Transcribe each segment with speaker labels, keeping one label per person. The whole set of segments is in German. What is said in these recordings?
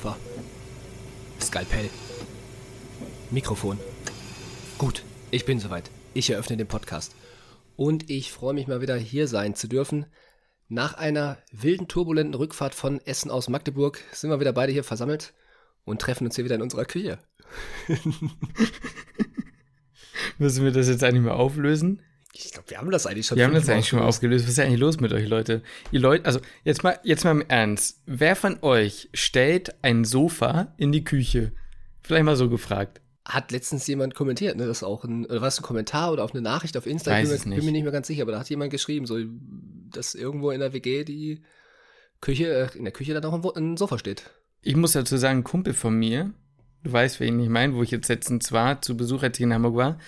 Speaker 1: Kupfer. Skalpell. Mikrofon. Gut, ich bin soweit. Ich eröffne den Podcast. Und ich freue mich mal wieder hier sein zu dürfen. Nach einer wilden, turbulenten Rückfahrt von Essen aus Magdeburg sind wir wieder beide hier versammelt und treffen uns hier wieder in unserer Küche.
Speaker 2: Müssen wir das jetzt eigentlich mal auflösen?
Speaker 1: Ich glaube, wir haben das eigentlich schon.
Speaker 2: Wir haben das eigentlich schon mal aufgelöst. Was ist eigentlich los mit euch, Leute? Ihr Leute, also jetzt mal, jetzt mal im Ernst. Wer von euch stellt ein Sofa in die Küche? Vielleicht mal so gefragt.
Speaker 1: Hat letztens jemand kommentiert, ne? Das ist auch ein, oder was ein Kommentar oder auf eine Nachricht auf Instagram.
Speaker 2: Weiß
Speaker 1: Ich
Speaker 2: es
Speaker 1: bin,
Speaker 2: nicht.
Speaker 1: bin mir nicht mehr ganz sicher, aber da hat jemand geschrieben, so, dass irgendwo in der WG die Küche, äh, in der Küche dann auch ein, ein Sofa steht.
Speaker 2: Ich muss dazu sagen, ein Kumpel von mir, du weißt, wen ich meine, wo ich jetzt letztens war, zu Besuch, als ich in Hamburg war,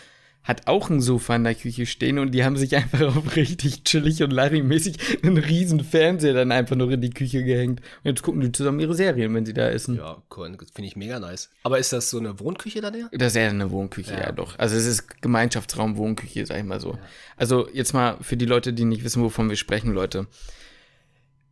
Speaker 2: hat auch ein Sofa in der Küche stehen und die haben sich einfach auf richtig chillig und Larry-mäßig einen riesen Fernseher dann einfach nur in die Küche gehängt. Und jetzt gucken die zusammen ihre Serien, wenn sie da essen.
Speaker 1: Ja, cool, finde ich mega nice. Aber ist das so eine Wohnküche dann eher?
Speaker 2: Das ist eher eine Wohnküche, ja.
Speaker 1: Ja.
Speaker 2: doch. Also es ist Gemeinschaftsraum Wohnküche, sag ich mal so. Also jetzt mal für die Leute, die nicht wissen, wovon wir sprechen, Leute.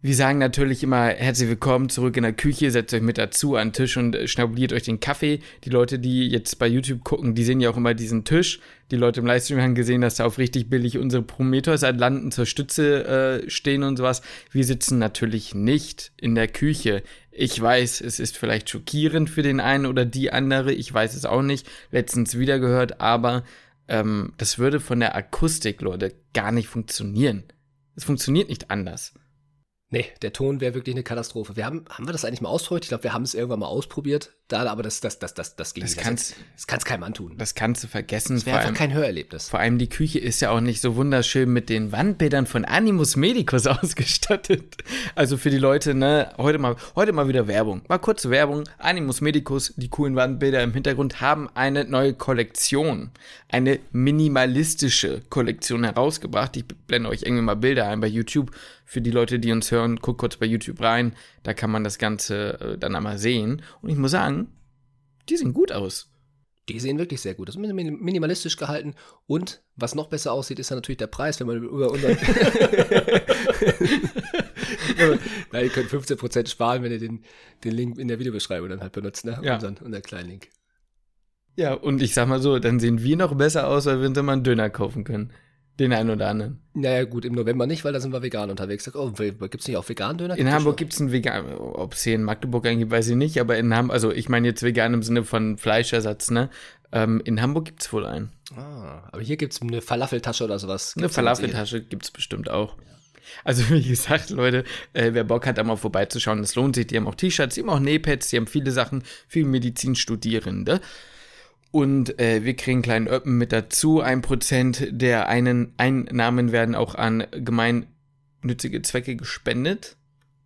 Speaker 2: Wir sagen natürlich immer herzlich willkommen zurück in der Küche, setzt euch mit dazu an den Tisch und äh, schnabuliert euch den Kaffee. Die Leute, die jetzt bei YouTube gucken, die sehen ja auch immer diesen Tisch. Die Leute im Livestream haben gesehen, dass da auf richtig billig unsere Prometheus-Atlanten zur Stütze äh, stehen und sowas. Wir sitzen natürlich nicht in der Küche. Ich weiß, es ist vielleicht schockierend für den einen oder die andere. Ich weiß es auch nicht. Letztens wieder gehört, aber ähm, das würde von der Akustik, Leute, gar nicht funktionieren. Es funktioniert nicht anders.
Speaker 1: Nee, der Ton wäre wirklich eine Katastrophe. Wir haben, haben wir das eigentlich mal ausprobiert? Ich glaube, wir haben es irgendwann mal ausprobiert. Da, aber das, das, das, das, das ging
Speaker 2: Das
Speaker 1: nicht.
Speaker 2: kannst-
Speaker 1: das kannst keinem antun.
Speaker 2: Das kannst du vergessen.
Speaker 1: Das wäre einfach
Speaker 2: allem-
Speaker 1: kein Hörerlebnis.
Speaker 2: Vor allem die Küche ist ja auch nicht so wunderschön mit den Wandbildern von Animus Medicus ausgestattet. Also für die Leute, ne, heute mal, heute mal wieder Werbung. Mal kurze Werbung. Animus Medicus, die coolen Wandbilder im Hintergrund, haben eine neue Kollektion. Eine minimalistische Kollektion herausgebracht. Ich blende euch irgendwie mal Bilder ein bei YouTube. Für die Leute, die uns hören, guckt kurz bei YouTube rein. Da kann man das Ganze äh, dann einmal sehen. Und ich muss sagen, die sehen gut aus.
Speaker 1: Die sehen wirklich sehr gut. Das ist minim- minimalistisch gehalten. Und was noch besser aussieht, ist dann natürlich der Preis, wenn man über unseren. Nein, ihr könnt 15% sparen, wenn ihr den, den Link in der Videobeschreibung dann halt benutzt, ne?
Speaker 2: Ja.
Speaker 1: Unseren, unseren kleinen Link.
Speaker 2: Ja, und ich sag mal so, dann sehen wir noch besser aus, als wenn sie mal einen Döner kaufen können. Den einen oder anderen.
Speaker 1: Naja, gut, im November nicht, weil da sind wir vegan unterwegs. Sag, Oh, gibt es nicht auch veganen Döner?
Speaker 2: In Hamburg gibt's einen vegan, ob es hier in Magdeburg einen gibt, weiß ich nicht, aber in Hamburg, also ich meine jetzt vegan im Sinne von Fleischersatz, ne? Ähm, in Hamburg gibt's wohl einen.
Speaker 1: Ah, aber hier gibt es eine Falafeltasche oder sowas.
Speaker 2: Eine
Speaker 1: Gibt's dann
Speaker 2: Falafeltasche gibt's bestimmt auch. Also wie gesagt, Leute, äh, wer Bock hat, da mal vorbeizuschauen, das lohnt sich. Die haben auch T-Shirts, die haben auch Nähpads, die haben viele Sachen für Medizinstudierende. Und äh, wir kriegen einen kleinen Öppen mit dazu. Ein Prozent der einen Einnahmen werden auch an gemeinnützige Zwecke gespendet.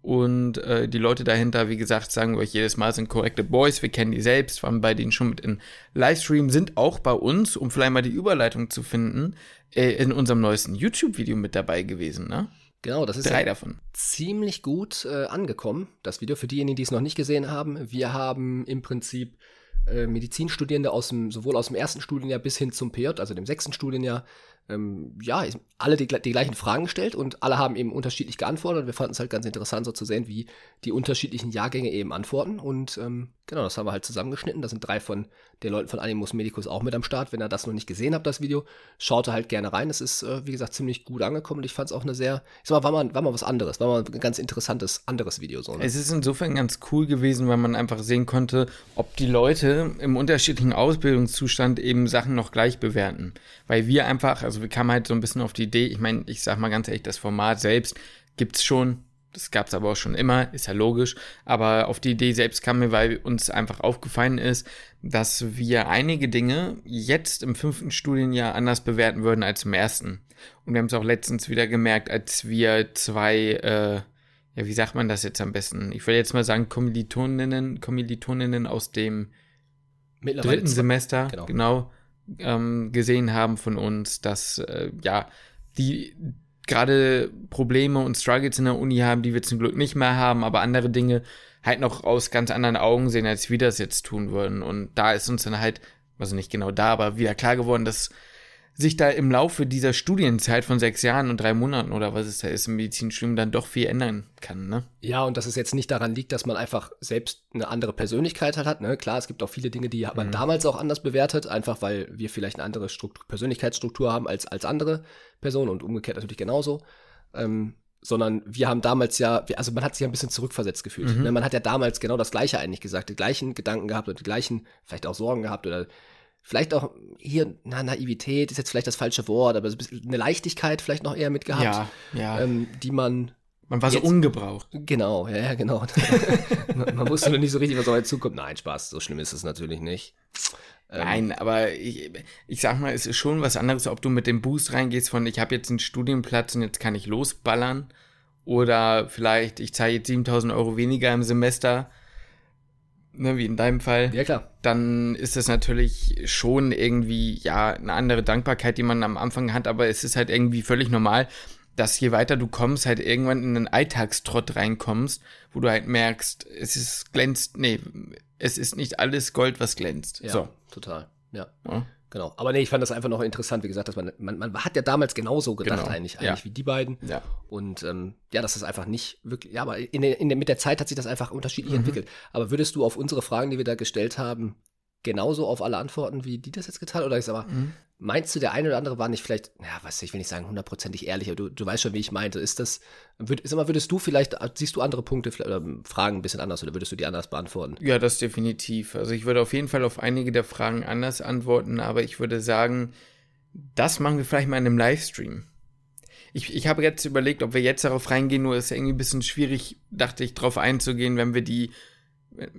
Speaker 2: Und äh, die Leute dahinter, wie gesagt, sagen wir euch jedes Mal, sind korrekte Boys. Wir kennen die selbst, waren bei denen schon mit in Livestream, sind auch bei uns, um vielleicht mal die Überleitung zu finden, äh, in unserem neuesten YouTube-Video mit dabei gewesen, ne?
Speaker 1: Genau, das ist
Speaker 2: Drei
Speaker 1: ja
Speaker 2: davon.
Speaker 1: ziemlich gut äh, angekommen, das Video. Für diejenigen, die es noch nicht gesehen haben, wir haben im Prinzip äh, Medizinstudierende aus dem, sowohl aus dem ersten Studienjahr bis hin zum PJ, also dem sechsten Studienjahr, ähm, ja, alle die, die gleichen Fragen gestellt und alle haben eben unterschiedlich geantwortet. Wir fanden es halt ganz interessant, so zu sehen, wie die unterschiedlichen Jahrgänge eben antworten. Und ähm, genau, das haben wir halt zusammengeschnitten. Da sind drei von den Leuten von Animus Medicus auch mit am Start. Wenn ihr das noch nicht gesehen habt, das Video, schaut da halt gerne rein. Es ist, äh, wie gesagt, ziemlich gut angekommen und ich fand es auch eine sehr, ich sag mal, war mal, war mal was anderes, war mal ein ganz interessantes anderes Video. So, ne?
Speaker 2: Es ist insofern ganz cool gewesen, weil man einfach sehen konnte, ob die Leute im unterschiedlichen Ausbildungszustand eben Sachen noch gleich bewerten. Weil wir einfach, also wir kamen halt so ein bisschen auf die Idee, ich meine, ich sag mal ganz ehrlich, das Format selbst gibt's schon, das gab's aber auch schon immer, ist ja logisch, aber auf die Idee selbst kamen wir, weil uns einfach aufgefallen ist, dass wir einige Dinge jetzt im fünften Studienjahr anders bewerten würden als im ersten. Und wir haben es auch letztens wieder gemerkt, als wir zwei, äh, ja, wie sagt man das jetzt am besten? Ich will jetzt mal sagen, Kommilitoninnen, Kommilitoninnen aus dem dritten Semester,
Speaker 1: genau.
Speaker 2: genau, ähm, gesehen haben von uns, dass, äh, ja, die gerade Probleme und Struggles in der Uni haben, die wir zum Glück nicht mehr haben, aber andere Dinge halt noch aus ganz anderen Augen sehen, als wir das jetzt tun würden. Und da ist uns dann halt, also nicht genau da, aber wieder klar geworden, dass sich da im Laufe dieser Studienzeit von sechs Jahren und drei Monaten oder was es da ist im Medizinstudium dann doch viel ändern kann, ne?
Speaker 1: Ja, und dass es jetzt nicht daran liegt, dass man einfach selbst eine andere Persönlichkeit halt hat, ne? Klar, es gibt auch viele Dinge, die hat man mhm. damals auch anders bewertet, einfach weil wir vielleicht eine andere Struktur, Persönlichkeitsstruktur haben als, als andere Personen und umgekehrt natürlich genauso. Ähm, sondern wir haben damals ja, also man hat sich ja ein bisschen zurückversetzt gefühlt. Mhm. Ne? Man hat ja damals genau das Gleiche eigentlich gesagt, die gleichen Gedanken gehabt oder die gleichen, vielleicht auch Sorgen gehabt oder vielleicht auch hier, na, Naivität ist jetzt vielleicht das falsche Wort, aber eine Leichtigkeit vielleicht noch eher mitgehabt,
Speaker 2: ja, ja.
Speaker 1: Ähm, die man.
Speaker 2: Man war jetzt, so ungebraucht.
Speaker 1: Genau, ja, ja genau. man, man, wusste noch nicht so richtig, was auf einen zukommt. Nein, Spaß, so schlimm ist es natürlich nicht.
Speaker 2: Ähm, Nein, aber ich, ich sag mal, es ist schon was anderes, ob du mit dem Boost reingehst von, ich habe jetzt einen Studienplatz und jetzt kann ich losballern. Oder vielleicht, ich zahle jetzt 7000 Euro weniger im Semester ne, wie in deinem Fall,
Speaker 1: ja, klar.
Speaker 2: dann ist das natürlich schon irgendwie, ja, eine andere Dankbarkeit, die man am Anfang hat, aber es ist halt irgendwie völlig normal, dass je weiter du kommst, halt irgendwann in einen Alltagstrott reinkommst, wo du halt merkst, es ist glänzt, nee, es ist nicht alles Gold, was glänzt.
Speaker 1: Ja, so. total. Ja. ja. Genau. Aber nee, ich fand das einfach noch interessant, wie gesagt, dass man, man, man hat ja damals genauso gedacht genau. eigentlich, eigentlich ja. wie die beiden.
Speaker 2: Ja.
Speaker 1: Und ähm, ja, das ist einfach nicht wirklich, ja, aber in, in, mit der Zeit hat sich das einfach unterschiedlich mhm. entwickelt. Aber würdest du auf unsere Fragen, die wir da gestellt haben, genauso auf alle antworten, wie die das jetzt getan? Oder ich sag mal, mhm. Meinst du, der eine oder andere war nicht vielleicht, ja, was ich will nicht sagen, hundertprozentig ehrlich, aber du, du weißt schon, wie ich meinte. Ist das, würd, sag mal, würdest du vielleicht, siehst du andere Punkte oder Fragen ein bisschen anders oder würdest du die anders beantworten?
Speaker 2: Ja, das definitiv. Also ich würde auf jeden Fall auf einige der Fragen anders antworten, aber ich würde sagen, das machen wir vielleicht mal in einem Livestream. Ich, ich habe jetzt überlegt, ob wir jetzt darauf reingehen, nur ist ja irgendwie ein bisschen schwierig, dachte ich, darauf einzugehen, wenn wir die,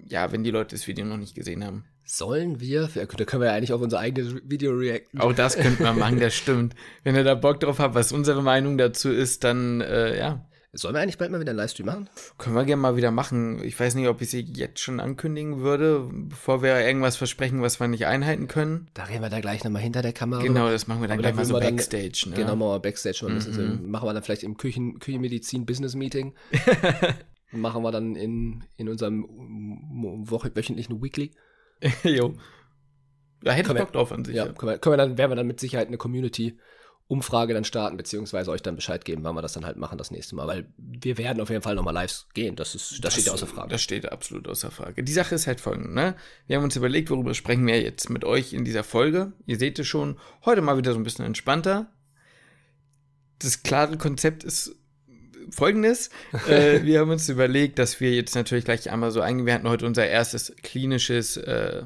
Speaker 2: ja, wenn die Leute das Video noch nicht gesehen haben.
Speaker 1: Sollen wir, da können wir ja eigentlich auf unser eigenes Video reacten.
Speaker 2: Auch das könnte man machen, das stimmt. Wenn ihr da Bock drauf habt, was unsere Meinung dazu ist, dann, äh, ja.
Speaker 1: Sollen wir eigentlich bald mal wieder einen Livestream machen?
Speaker 2: Können wir gerne mal wieder machen. Ich weiß nicht, ob ich sie jetzt schon ankündigen würde, bevor wir irgendwas versprechen, was wir nicht einhalten können.
Speaker 1: Da reden wir da gleich nochmal hinter der Kamera.
Speaker 2: Genau, das machen wir dann Aber gleich mal so Backstage.
Speaker 1: Dann, ne? Genau, mal Backstage. Mhm. Ist, machen wir dann vielleicht im Küchen, Küchenmedizin-Business-Meeting. machen wir dann in, in unserem wöchentlichen Weekly.
Speaker 2: jo. Da hätte ich Bock drauf an sich.
Speaker 1: Ja, können wir, können wir dann, werden wir dann mit Sicherheit eine Community-Umfrage dann starten, beziehungsweise euch dann Bescheid geben, wann wir das dann halt machen das nächste Mal. Weil wir werden auf jeden Fall nochmal live gehen. Das, ist, das, das steht ja außer Frage.
Speaker 2: Das steht absolut außer Frage. Die Sache ist halt folgende, ne? Wir haben uns überlegt, worüber sprechen wir jetzt mit euch in dieser Folge. Ihr seht es schon, heute mal wieder so ein bisschen entspannter. Das klare Konzept ist folgendes. äh, wir haben uns überlegt, dass wir jetzt natürlich gleich einmal so eingehen. Wir hatten heute unser erstes klinisches, äh,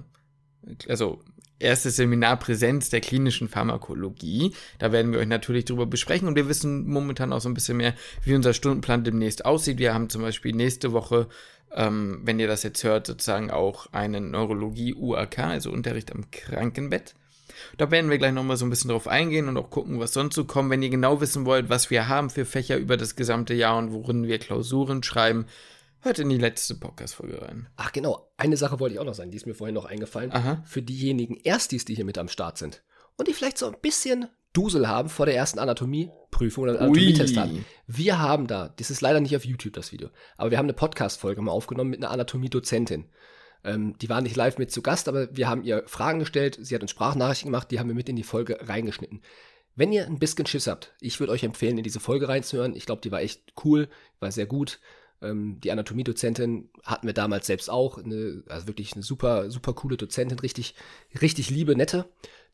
Speaker 2: also erstes Seminar Präsenz der klinischen Pharmakologie. Da werden wir euch natürlich drüber besprechen und wir wissen momentan auch so ein bisschen mehr, wie unser Stundenplan demnächst aussieht. Wir haben zum Beispiel nächste Woche, ähm, wenn ihr das jetzt hört, sozusagen auch einen Neurologie-UAK, also Unterricht am Krankenbett. Da werden wir gleich nochmal so ein bisschen drauf eingehen und auch gucken, was sonst so kommt. Wenn ihr genau wissen wollt, was wir haben für Fächer über das gesamte Jahr und worin wir Klausuren schreiben, hört in die letzte Podcast-Folge rein.
Speaker 1: Ach genau, eine Sache wollte ich auch noch sagen, die ist mir vorhin noch eingefallen.
Speaker 2: Aha.
Speaker 1: Für diejenigen Erstis, die hier mit am Start sind und die vielleicht so ein bisschen Dusel haben vor der ersten Anatomieprüfung oder Anatomietest haben. Wir haben da, das ist leider nicht auf YouTube das Video, aber wir haben eine Podcast-Folge mal aufgenommen mit einer Anatomiedozentin. Ähm, die war nicht live mit zu Gast, aber wir haben ihr Fragen gestellt. Sie hat uns Sprachnachrichten gemacht, die haben wir mit in die Folge reingeschnitten. Wenn ihr ein bisschen Schiss habt, ich würde euch empfehlen, in diese Folge reinzuhören. Ich glaube, die war echt cool, war sehr gut. Ähm, die Anatomiedozentin hatten wir damals selbst auch. Eine, also wirklich eine super, super coole Dozentin, richtig, richtig liebe, nette.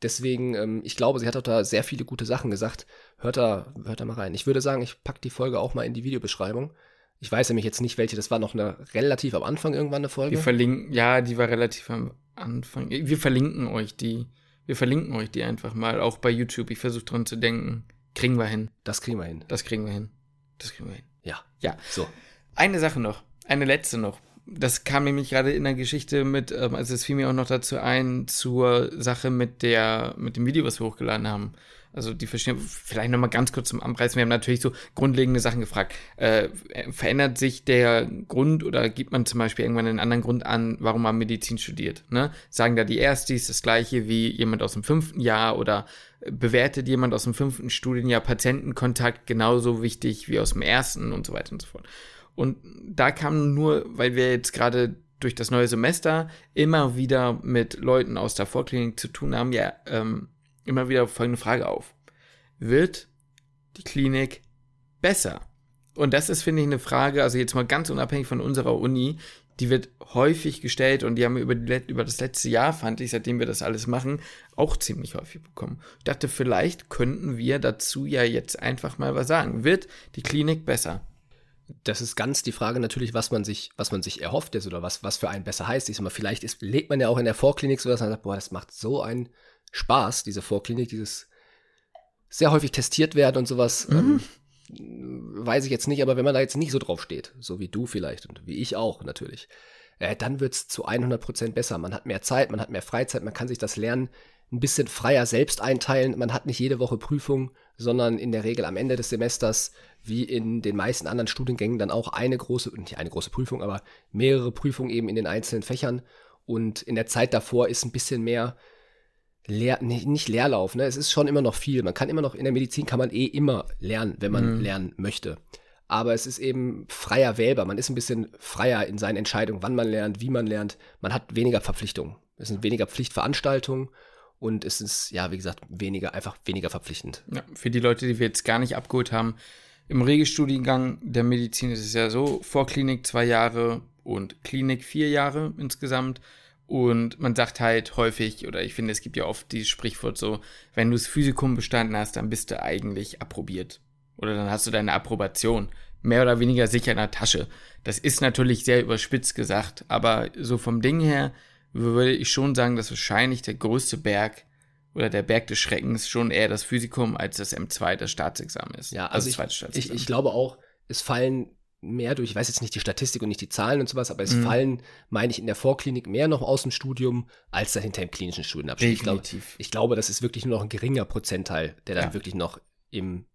Speaker 1: Deswegen, ähm, ich glaube, sie hat auch da sehr viele gute Sachen gesagt. Hört da, hört da mal rein. Ich würde sagen, ich packe die Folge auch mal in die Videobeschreibung. Ich weiß nämlich jetzt nicht, welche, das war noch eine relativ am Anfang irgendwann eine Folge.
Speaker 2: Wir verlinken, ja, die war relativ am Anfang. Wir verlinken euch die. Wir verlinken euch die einfach mal, auch bei YouTube. Ich versuche dran zu denken. Kriegen wir hin.
Speaker 1: Das kriegen wir hin.
Speaker 2: Das kriegen wir hin. Das kriegen wir hin.
Speaker 1: Ja.
Speaker 2: Ja. So. Eine Sache noch. Eine letzte noch. Das kam nämlich gerade in der Geschichte mit, ähm, also es fiel mir auch noch dazu ein, zur Sache mit der, mit dem Video, was wir hochgeladen haben. Also die verschiedenen, vielleicht nochmal ganz kurz zum Anpreisen. Wir haben natürlich so grundlegende Sachen gefragt. Äh, verändert sich der Grund oder gibt man zum Beispiel irgendwann einen anderen Grund an, warum man Medizin studiert? Ne? Sagen da die Erstis das gleiche wie jemand aus dem fünften Jahr oder bewertet jemand aus dem fünften Studienjahr Patientenkontakt genauso wichtig wie aus dem ersten und so weiter und so fort. Und da kam nur, weil wir jetzt gerade durch das neue Semester immer wieder mit Leuten aus der Vorklinik zu tun haben, ja, ähm, immer wieder folgende Frage auf. Wird die Klinik besser? Und das ist, finde ich, eine Frage, also jetzt mal ganz unabhängig von unserer Uni, die wird häufig gestellt und die haben wir über, die, über das letzte Jahr, fand ich, seitdem wir das alles machen, auch ziemlich häufig bekommen. Ich dachte, vielleicht könnten wir dazu ja jetzt einfach mal was sagen. Wird die Klinik besser?
Speaker 1: Das ist ganz die Frage natürlich, was man sich, was man sich erhofft ist oder was, was für einen besser heißt. Ich sag mal, vielleicht ist, lebt man ja auch in der Vorklinik so, dass man sagt, boah, das macht so einen Spaß, diese Vorklinik, dieses sehr häufig testiert werden und sowas. Mhm. Ähm, weiß ich jetzt nicht, aber wenn man da jetzt nicht so drauf steht, so wie du vielleicht und wie ich auch natürlich, äh, dann wird es zu 100% besser. Man hat mehr Zeit, man hat mehr Freizeit, man kann sich das Lernen ein bisschen freier selbst einteilen. Man hat nicht jede Woche Prüfung, sondern in der Regel am Ende des Semesters, wie in den meisten anderen Studiengängen, dann auch eine große, nicht eine große Prüfung, aber mehrere Prüfungen eben in den einzelnen Fächern. Und in der Zeit davor ist ein bisschen mehr Leer, nee, nicht Leerlauf, ne? Es ist schon immer noch viel. Man kann immer noch, in der Medizin kann man eh immer lernen, wenn man mhm. lernen möchte. Aber es ist eben freier wählbar. Man ist ein bisschen freier in seinen Entscheidungen, wann man lernt, wie man lernt. Man hat weniger Verpflichtungen. Es sind weniger Pflichtveranstaltungen und es ist, ja, wie gesagt, weniger, einfach weniger verpflichtend.
Speaker 2: Ja, für die Leute, die wir jetzt gar nicht abgeholt haben, im Regelstudiengang der Medizin ist es ja so, Vorklinik zwei Jahre und Klinik vier Jahre insgesamt. Und man sagt halt häufig, oder ich finde, es gibt ja oft dieses Sprichwort so, wenn du das Physikum bestanden hast, dann bist du eigentlich approbiert. Oder dann hast du deine Approbation. Mehr oder weniger sicher in der Tasche. Das ist natürlich sehr überspitzt gesagt, aber so vom Ding her würde ich schon sagen, dass wahrscheinlich der größte Berg oder der Berg des Schreckens schon eher das Physikum als das M2, das Staatsexamen ist.
Speaker 1: Ja, also, also ich, ich, ich glaube auch, es fallen mehr durch, ich weiß jetzt nicht die Statistik und nicht die Zahlen und sowas, aber es mhm. fallen, meine ich, in der Vorklinik mehr noch aus dem Studium als dahinter im klinischen Studienabschnitt. Ich glaube, ich glaube, das ist wirklich nur noch ein geringer Prozentteil, der dann ja. wirklich noch im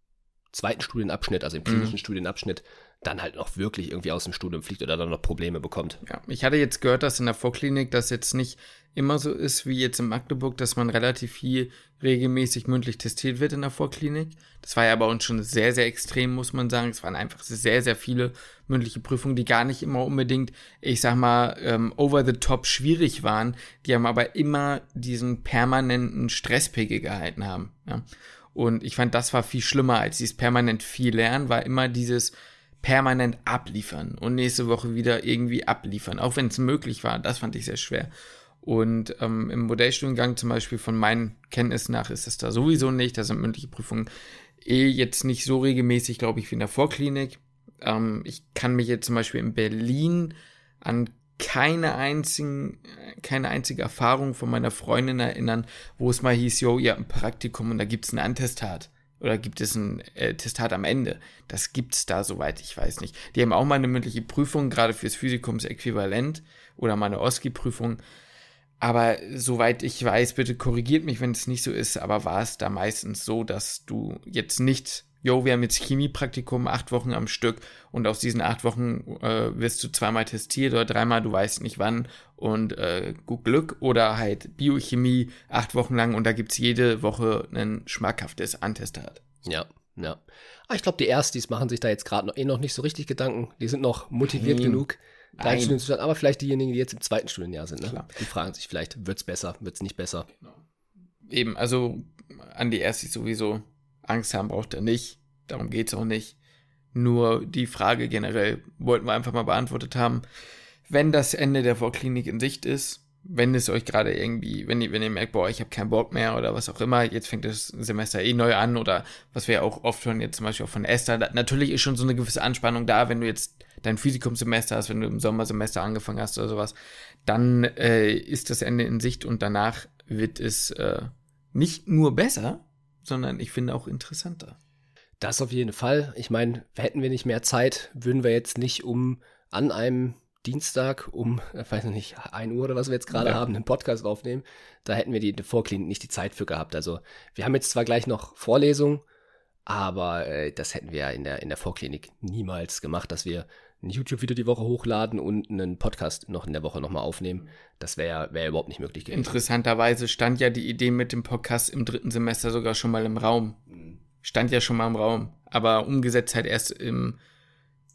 Speaker 1: zweiten Studienabschnitt, also im klinischen mhm. Studienabschnitt, dann halt noch wirklich irgendwie aus dem Studium fliegt oder dann noch Probleme bekommt.
Speaker 2: Ja, ich hatte jetzt gehört, dass in der Vorklinik das jetzt nicht immer so ist wie jetzt in Magdeburg, dass man relativ viel regelmäßig mündlich testiert wird in der Vorklinik. Das war ja bei uns schon sehr, sehr extrem, muss man sagen. Es waren einfach sehr, sehr viele mündliche Prüfungen, die gar nicht immer unbedingt, ich sag mal, ähm, over the top schwierig waren. Die haben aber immer diesen permanenten Stresspegel gehalten haben. Ja. Und ich fand, das war viel schlimmer als dieses permanent viel lernen, war immer dieses, permanent abliefern und nächste Woche wieder irgendwie abliefern, auch wenn es möglich war. Das fand ich sehr schwer. Und ähm, im Modellstudiengang zum Beispiel von meinen Kenntnissen nach ist das da sowieso nicht. Da sind mündliche Prüfungen eh jetzt nicht so regelmäßig, glaube ich, wie in der Vorklinik. Ähm, ich kann mich jetzt zum Beispiel in Berlin an keine, einzigen, keine einzige Erfahrung von meiner Freundin erinnern, wo es mal hieß, yo, ihr habt ein Praktikum und da gibt es ein Antestat. Oder gibt es ein äh, Testat am Ende? Das gibt es da, soweit ich weiß nicht. Die haben auch mal eine mündliche Prüfung, gerade fürs Physikumsäquivalent oder mal eine OSCI-Prüfung. Aber soweit ich weiß, bitte korrigiert mich, wenn es nicht so ist, aber war es da meistens so, dass du jetzt nicht, jo, wir haben jetzt Chemiepraktikum acht Wochen am Stück und aus diesen acht Wochen äh, wirst du zweimal testiert oder dreimal, du weißt nicht wann und äh, gut Glück oder halt Biochemie acht Wochen lang und da gibt's jede Woche ein schmackhaftes Antestat.
Speaker 1: Ja, ja. Aber ah, ich glaube, die Erstis machen sich da jetzt gerade noch, eh noch nicht so richtig Gedanken. Die sind noch motiviert Nein. genug Nein. Studienzustand, aber vielleicht diejenigen, die jetzt im zweiten Studienjahr sind, ne? die fragen sich vielleicht, wird's besser, wird's nicht besser. Genau.
Speaker 2: Eben, also an die Erstis sowieso Angst haben braucht er nicht, darum geht's auch nicht. Nur die Frage generell wollten wir einfach mal beantwortet haben. Wenn das Ende der Vorklinik in Sicht ist, wenn es euch gerade irgendwie, wenn ihr, wenn ihr merkt, boah, ich habe keinen Bock mehr oder was auch immer, jetzt fängt das Semester eh neu an oder was wir auch oft hören, jetzt zum Beispiel auch von Esther, da, natürlich ist schon so eine gewisse Anspannung da, wenn du jetzt dein Physikumsemester hast, wenn du im Sommersemester angefangen hast oder sowas, dann äh, ist das Ende in Sicht und danach wird es äh, nicht nur besser, sondern ich finde auch interessanter.
Speaker 1: Das auf jeden Fall. Ich meine, hätten wir nicht mehr Zeit, würden wir jetzt nicht um an einem Dienstag um, äh, weiß ich nicht, 1 Uhr oder was wir jetzt gerade ja. haben, einen Podcast aufnehmen. Da hätten wir die, die Vorklinik nicht die Zeit für gehabt. Also wir haben jetzt zwar gleich noch Vorlesungen, aber äh, das hätten wir in der, in der Vorklinik niemals gemacht, dass wir ein YouTube-Video die Woche hochladen und einen Podcast noch in der Woche nochmal aufnehmen. Das wäre wär überhaupt nicht möglich
Speaker 2: gewesen. Interessanterweise stand ja die Idee mit dem Podcast im dritten Semester sogar schon mal im Raum. Stand ja schon mal im Raum. Aber umgesetzt halt erst im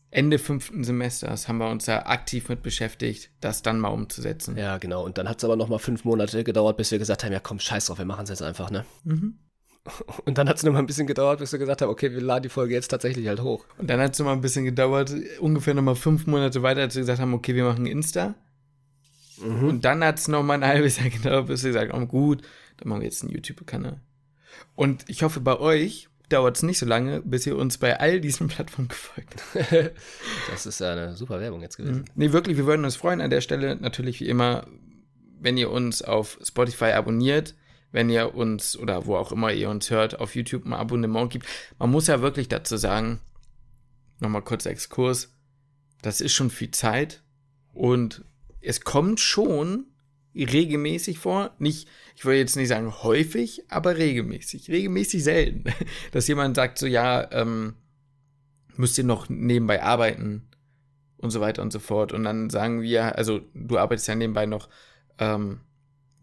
Speaker 2: Ende fünften Semesters haben wir uns da aktiv mit beschäftigt, das dann mal umzusetzen.
Speaker 1: Ja, genau. Und dann hat es aber noch mal fünf Monate gedauert, bis wir gesagt haben, ja komm, scheiß drauf, wir machen es jetzt einfach, ne? Mhm. Und dann hat es noch mal ein bisschen gedauert, bis wir gesagt haben, okay, wir laden die Folge jetzt tatsächlich halt hoch.
Speaker 2: Und dann hat es noch mal ein bisschen gedauert, ungefähr noch mal fünf Monate weiter, als wir gesagt haben, okay, wir machen Insta. Mhm. Und dann hat es noch mal ein halbes Jahr gedauert, bis wir gesagt haben, gut, dann machen wir jetzt einen YouTube-Kanal. Und ich hoffe, bei euch dauert es nicht so lange, bis ihr uns bei all diesen Plattformen gefolgt
Speaker 1: habt. das ist ja eine super Werbung jetzt gewesen. Mhm.
Speaker 2: Nee, wirklich, wir würden uns freuen an der Stelle. Natürlich wie immer, wenn ihr uns auf Spotify abonniert, wenn ihr uns oder wo auch immer ihr uns hört, auf YouTube ein Abonnement gibt. Man muss ja wirklich dazu sagen, nochmal kurz Exkurs, das ist schon viel Zeit und es kommt schon regelmäßig vor. Nicht, ich würde jetzt nicht sagen häufig, aber regelmäßig. Regelmäßig selten. Dass jemand sagt so, ja, ähm, müsst ihr noch nebenbei arbeiten und so weiter und so fort. Und dann sagen wir, also du arbeitest ja nebenbei noch ähm,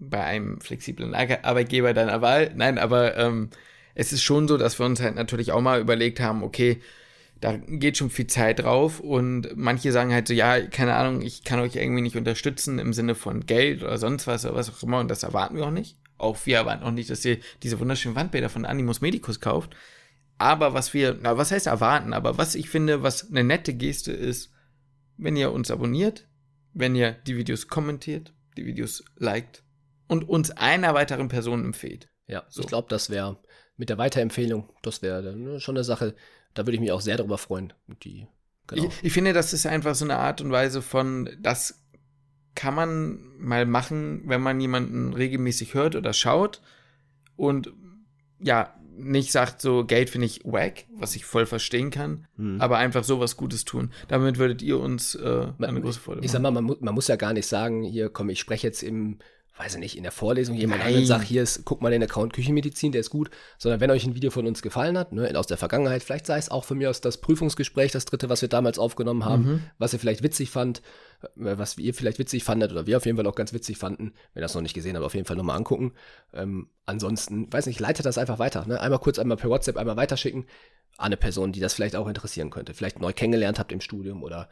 Speaker 2: bei einem flexiblen Arbeitgeber deiner Wahl. Nein, aber ähm, es ist schon so, dass wir uns halt natürlich auch mal überlegt haben, okay, da geht schon viel Zeit drauf und manche sagen halt so, ja, keine Ahnung, ich kann euch irgendwie nicht unterstützen im Sinne von Geld oder sonst was oder was auch immer und das erwarten wir auch nicht. Auch wir erwarten auch nicht, dass ihr diese wunderschönen Wandbilder von Animus Medicus kauft. Aber was wir, na, was heißt erwarten, aber was ich finde, was eine nette Geste ist, wenn ihr uns abonniert, wenn ihr die Videos kommentiert, die Videos liked und uns einer weiteren Person empfehlt.
Speaker 1: Ja, so. ich glaube, das wäre mit der Weiterempfehlung, das wäre ne, schon eine Sache, da würde ich mich auch sehr darüber freuen. Die,
Speaker 2: genau. ich, ich finde, das ist einfach so eine Art und Weise von, das kann man mal machen, wenn man jemanden regelmäßig hört oder schaut und ja, nicht sagt, so Geld finde ich wack, was ich voll verstehen kann, hm. aber einfach sowas Gutes tun. Damit würdet ihr uns äh, eine große Freude machen.
Speaker 1: Ich sag mal, man, man, muss ja gar nicht sagen, hier komm, ich spreche jetzt im weiß ich nicht, in der Vorlesung jemand Nein. sagt, hier ist, guck mal den Account Küchenmedizin, der ist gut, sondern wenn euch ein Video von uns gefallen hat, ne, aus der Vergangenheit, vielleicht sei es auch von mir aus das Prüfungsgespräch, das dritte, was wir damals aufgenommen haben, mhm. was ihr vielleicht witzig fand, äh, was ihr vielleicht witzig fandet oder wir auf jeden Fall auch ganz witzig fanden, wenn ihr das noch nicht gesehen habt, auf jeden Fall nochmal angucken. Ähm, ansonsten, weiß nicht, leitet das einfach weiter, ne? einmal kurz, einmal per WhatsApp, einmal weiterschicken an eine Person, die das vielleicht auch interessieren könnte, vielleicht neu kennengelernt habt im Studium oder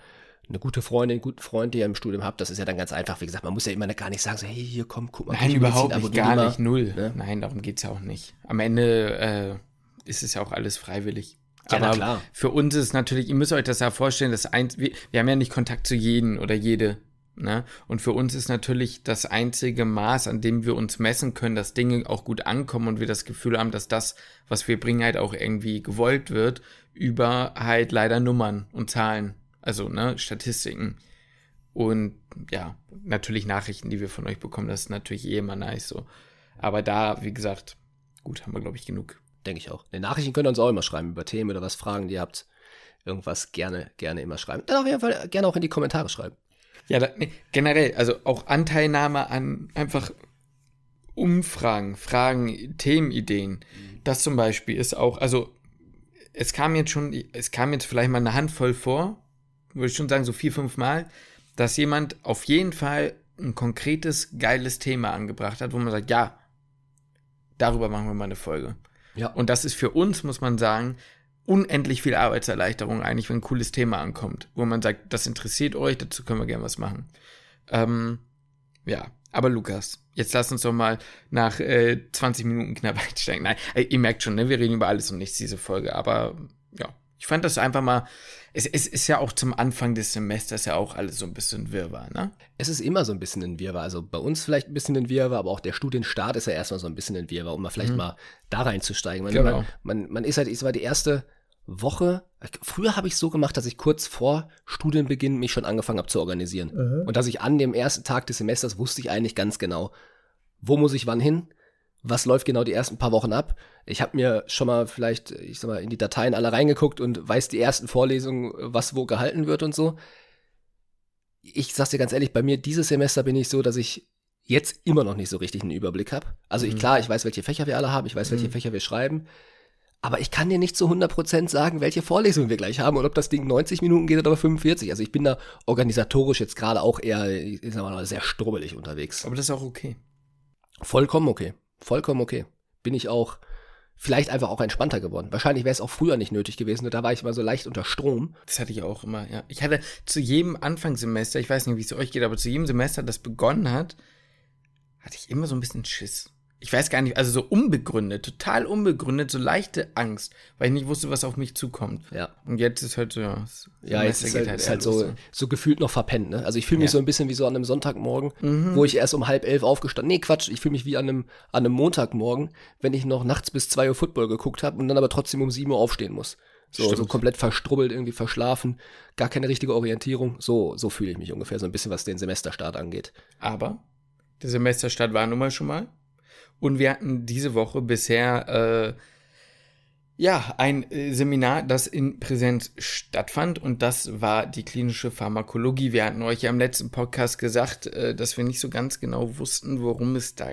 Speaker 1: eine gute Freundin, guten Freund, die ihr im Studium habt, das ist ja dann ganz einfach. Wie gesagt, man muss ja immer gar nicht sagen, so, hey, hier komm, guck mal.
Speaker 2: Nein, überhaupt nicht, gar nicht, null. Ne? Nein, darum geht es ja auch nicht. Am Ende äh, ist es ja auch alles freiwillig. Ja, Aber klar. für uns ist natürlich, ihr müsst euch das ja vorstellen, dass ein, wir, wir haben ja nicht Kontakt zu jedem oder jede. Ne? Und für uns ist natürlich das einzige Maß, an dem wir uns messen können, dass Dinge auch gut ankommen und wir das Gefühl haben, dass das, was wir bringen, halt auch irgendwie gewollt wird, über halt leider Nummern und Zahlen. Also, ne, Statistiken. Und ja, natürlich Nachrichten, die wir von euch bekommen, das ist natürlich eh immer nice so. Aber da, wie gesagt, gut, haben wir, glaube ich, genug.
Speaker 1: Denke ich auch. Die Nachrichten könnt ihr uns auch immer schreiben über Themen oder was Fragen, die ihr habt. Irgendwas gerne, gerne immer schreiben. Dann auf jeden Fall gerne auch in die Kommentare schreiben.
Speaker 2: Ja, da, nee, generell, also auch Anteilnahme an einfach Umfragen, Fragen, Themenideen. Das zum Beispiel ist auch, also es kam jetzt schon, es kam jetzt vielleicht mal eine Handvoll vor, würde ich schon sagen, so vier, fünf Mal, dass jemand auf jeden Fall ein konkretes, geiles Thema angebracht hat, wo man sagt, ja, darüber machen wir mal eine Folge. Ja. Und das ist für uns, muss man sagen, unendlich viel Arbeitserleichterung eigentlich, wenn ein cooles Thema ankommt, wo man sagt, das interessiert euch, dazu können wir gerne was machen. Ähm, ja, aber Lukas, jetzt lass uns doch mal nach äh, 20 Minuten knapp einsteigen. Nein, ihr merkt schon, ne, wir reden über alles und nichts diese Folge, aber ja, ich fand das einfach mal es, es ist ja auch zum Anfang des Semesters ja auch alles so ein bisschen Wirrwarr, ne?
Speaker 1: Es ist immer so ein bisschen ein Wirrwarr. Also bei uns vielleicht ein bisschen ein Wirrwarr, aber auch der Studienstart ist ja erstmal so ein bisschen ein Wirrwarr, um mal vielleicht mhm. mal da reinzusteigen. Man, genau. man, man, man ist halt, es war die erste Woche. Früher habe ich es so gemacht, dass ich kurz vor Studienbeginn mich schon angefangen habe zu organisieren. Mhm. Und dass ich an dem ersten Tag des Semesters wusste ich eigentlich ganz genau, wo muss ich wann hin, was läuft genau die ersten paar Wochen ab. Ich habe mir schon mal vielleicht, ich sag mal, in die Dateien alle reingeguckt und weiß die ersten Vorlesungen, was wo gehalten wird und so. Ich sag's dir ganz ehrlich, bei mir dieses Semester bin ich so, dass ich jetzt immer noch nicht so richtig einen Überblick habe. Also ich, mhm. klar, ich weiß, welche Fächer wir alle haben, ich weiß, welche mhm. Fächer wir schreiben. Aber ich kann dir nicht zu 100% sagen, welche Vorlesungen wir gleich haben und ob das Ding 90 Minuten geht oder 45. Also ich bin da organisatorisch jetzt gerade auch eher, ich sag mal, sehr strubbelig unterwegs.
Speaker 2: Aber das ist auch okay.
Speaker 1: Vollkommen okay. Vollkommen okay. Bin ich auch, vielleicht einfach auch entspannter geworden. Wahrscheinlich wäre es auch früher nicht nötig gewesen, da war ich immer so leicht unter Strom.
Speaker 2: Das hatte ich auch immer, ja. Ich hatte zu jedem Anfangssemester, ich weiß nicht, wie es euch geht, aber zu jedem Semester, das begonnen hat, hatte ich immer so ein bisschen Schiss ich weiß gar nicht, also so unbegründet, total unbegründet, so leichte Angst, weil ich nicht wusste, was auf mich zukommt.
Speaker 1: Ja.
Speaker 2: Und jetzt ist halt so, ja,
Speaker 1: ja jetzt ist halt, halt, ist halt so, so gefühlt noch verpennt, ne? Also ich fühle mich ja. so ein bisschen wie so an einem Sonntagmorgen, mhm. wo ich erst um halb elf aufgestanden, nee, Quatsch, ich fühle mich wie an einem, an einem Montagmorgen, wenn ich noch nachts bis zwei Uhr Football geguckt habe und dann aber trotzdem um sieben Uhr aufstehen muss. So, so komplett verstrubbelt, irgendwie verschlafen, gar keine richtige Orientierung. So, so fühle ich mich ungefähr, so ein bisschen, was den Semesterstart angeht.
Speaker 2: Aber der Semesterstart war nun mal schon mal. Und wir hatten diese Woche bisher äh, ja ein äh, Seminar, das in Präsenz stattfand und das war die klinische Pharmakologie. Wir hatten euch ja im letzten Podcast gesagt, äh, dass wir nicht so ganz genau wussten, worum es da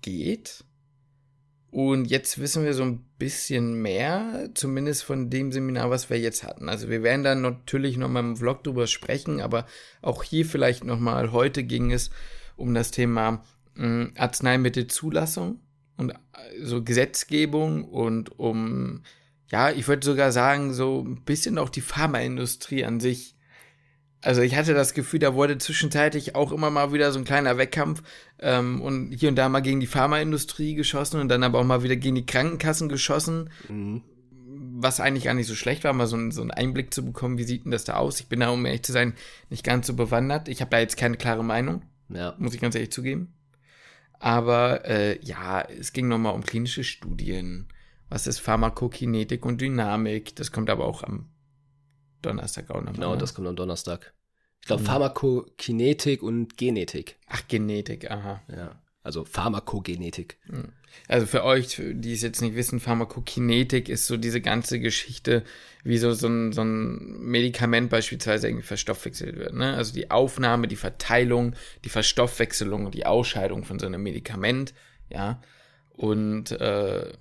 Speaker 2: geht. Und jetzt wissen wir so ein bisschen mehr, zumindest von dem Seminar, was wir jetzt hatten. Also wir werden dann natürlich noch mal im Vlog drüber sprechen, aber auch hier vielleicht noch mal heute ging es um das Thema Arzneimittelzulassung und äh, so Gesetzgebung und um, ja, ich würde sogar sagen, so ein bisschen auch die Pharmaindustrie an sich. Also ich hatte das Gefühl, da wurde zwischenzeitlich auch immer mal wieder so ein kleiner Wettkampf ähm, und hier und da mal gegen die Pharmaindustrie geschossen und dann aber auch mal wieder gegen die Krankenkassen geschossen. Mhm. Was eigentlich gar nicht so schlecht war, mal so, ein, so einen Einblick zu bekommen, wie sieht denn das da aus? Ich bin da, um ehrlich zu sein, nicht ganz so bewandert. Ich habe da jetzt keine klare Meinung. Ja. Muss ich ganz ehrlich zugeben. Aber äh, ja, es ging nochmal um klinische Studien. Was ist Pharmakokinetik und Dynamik? Das kommt aber auch am Donnerstag auch nochmal.
Speaker 1: Genau, ne? das kommt am Donnerstag. Ich glaube, mhm. Pharmakokinetik und Genetik.
Speaker 2: Ach, Genetik, aha.
Speaker 1: Ja. Also Pharmakogenetik.
Speaker 2: Mhm. Also für euch, die es jetzt nicht wissen, Pharmakokinetik ist so diese ganze Geschichte, wie so, so, ein, so ein Medikament beispielsweise irgendwie verstoffwechselt wird. Ne? Also die Aufnahme, die Verteilung, die Verstoffwechselung und die Ausscheidung von so einem Medikament, ja. Und äh,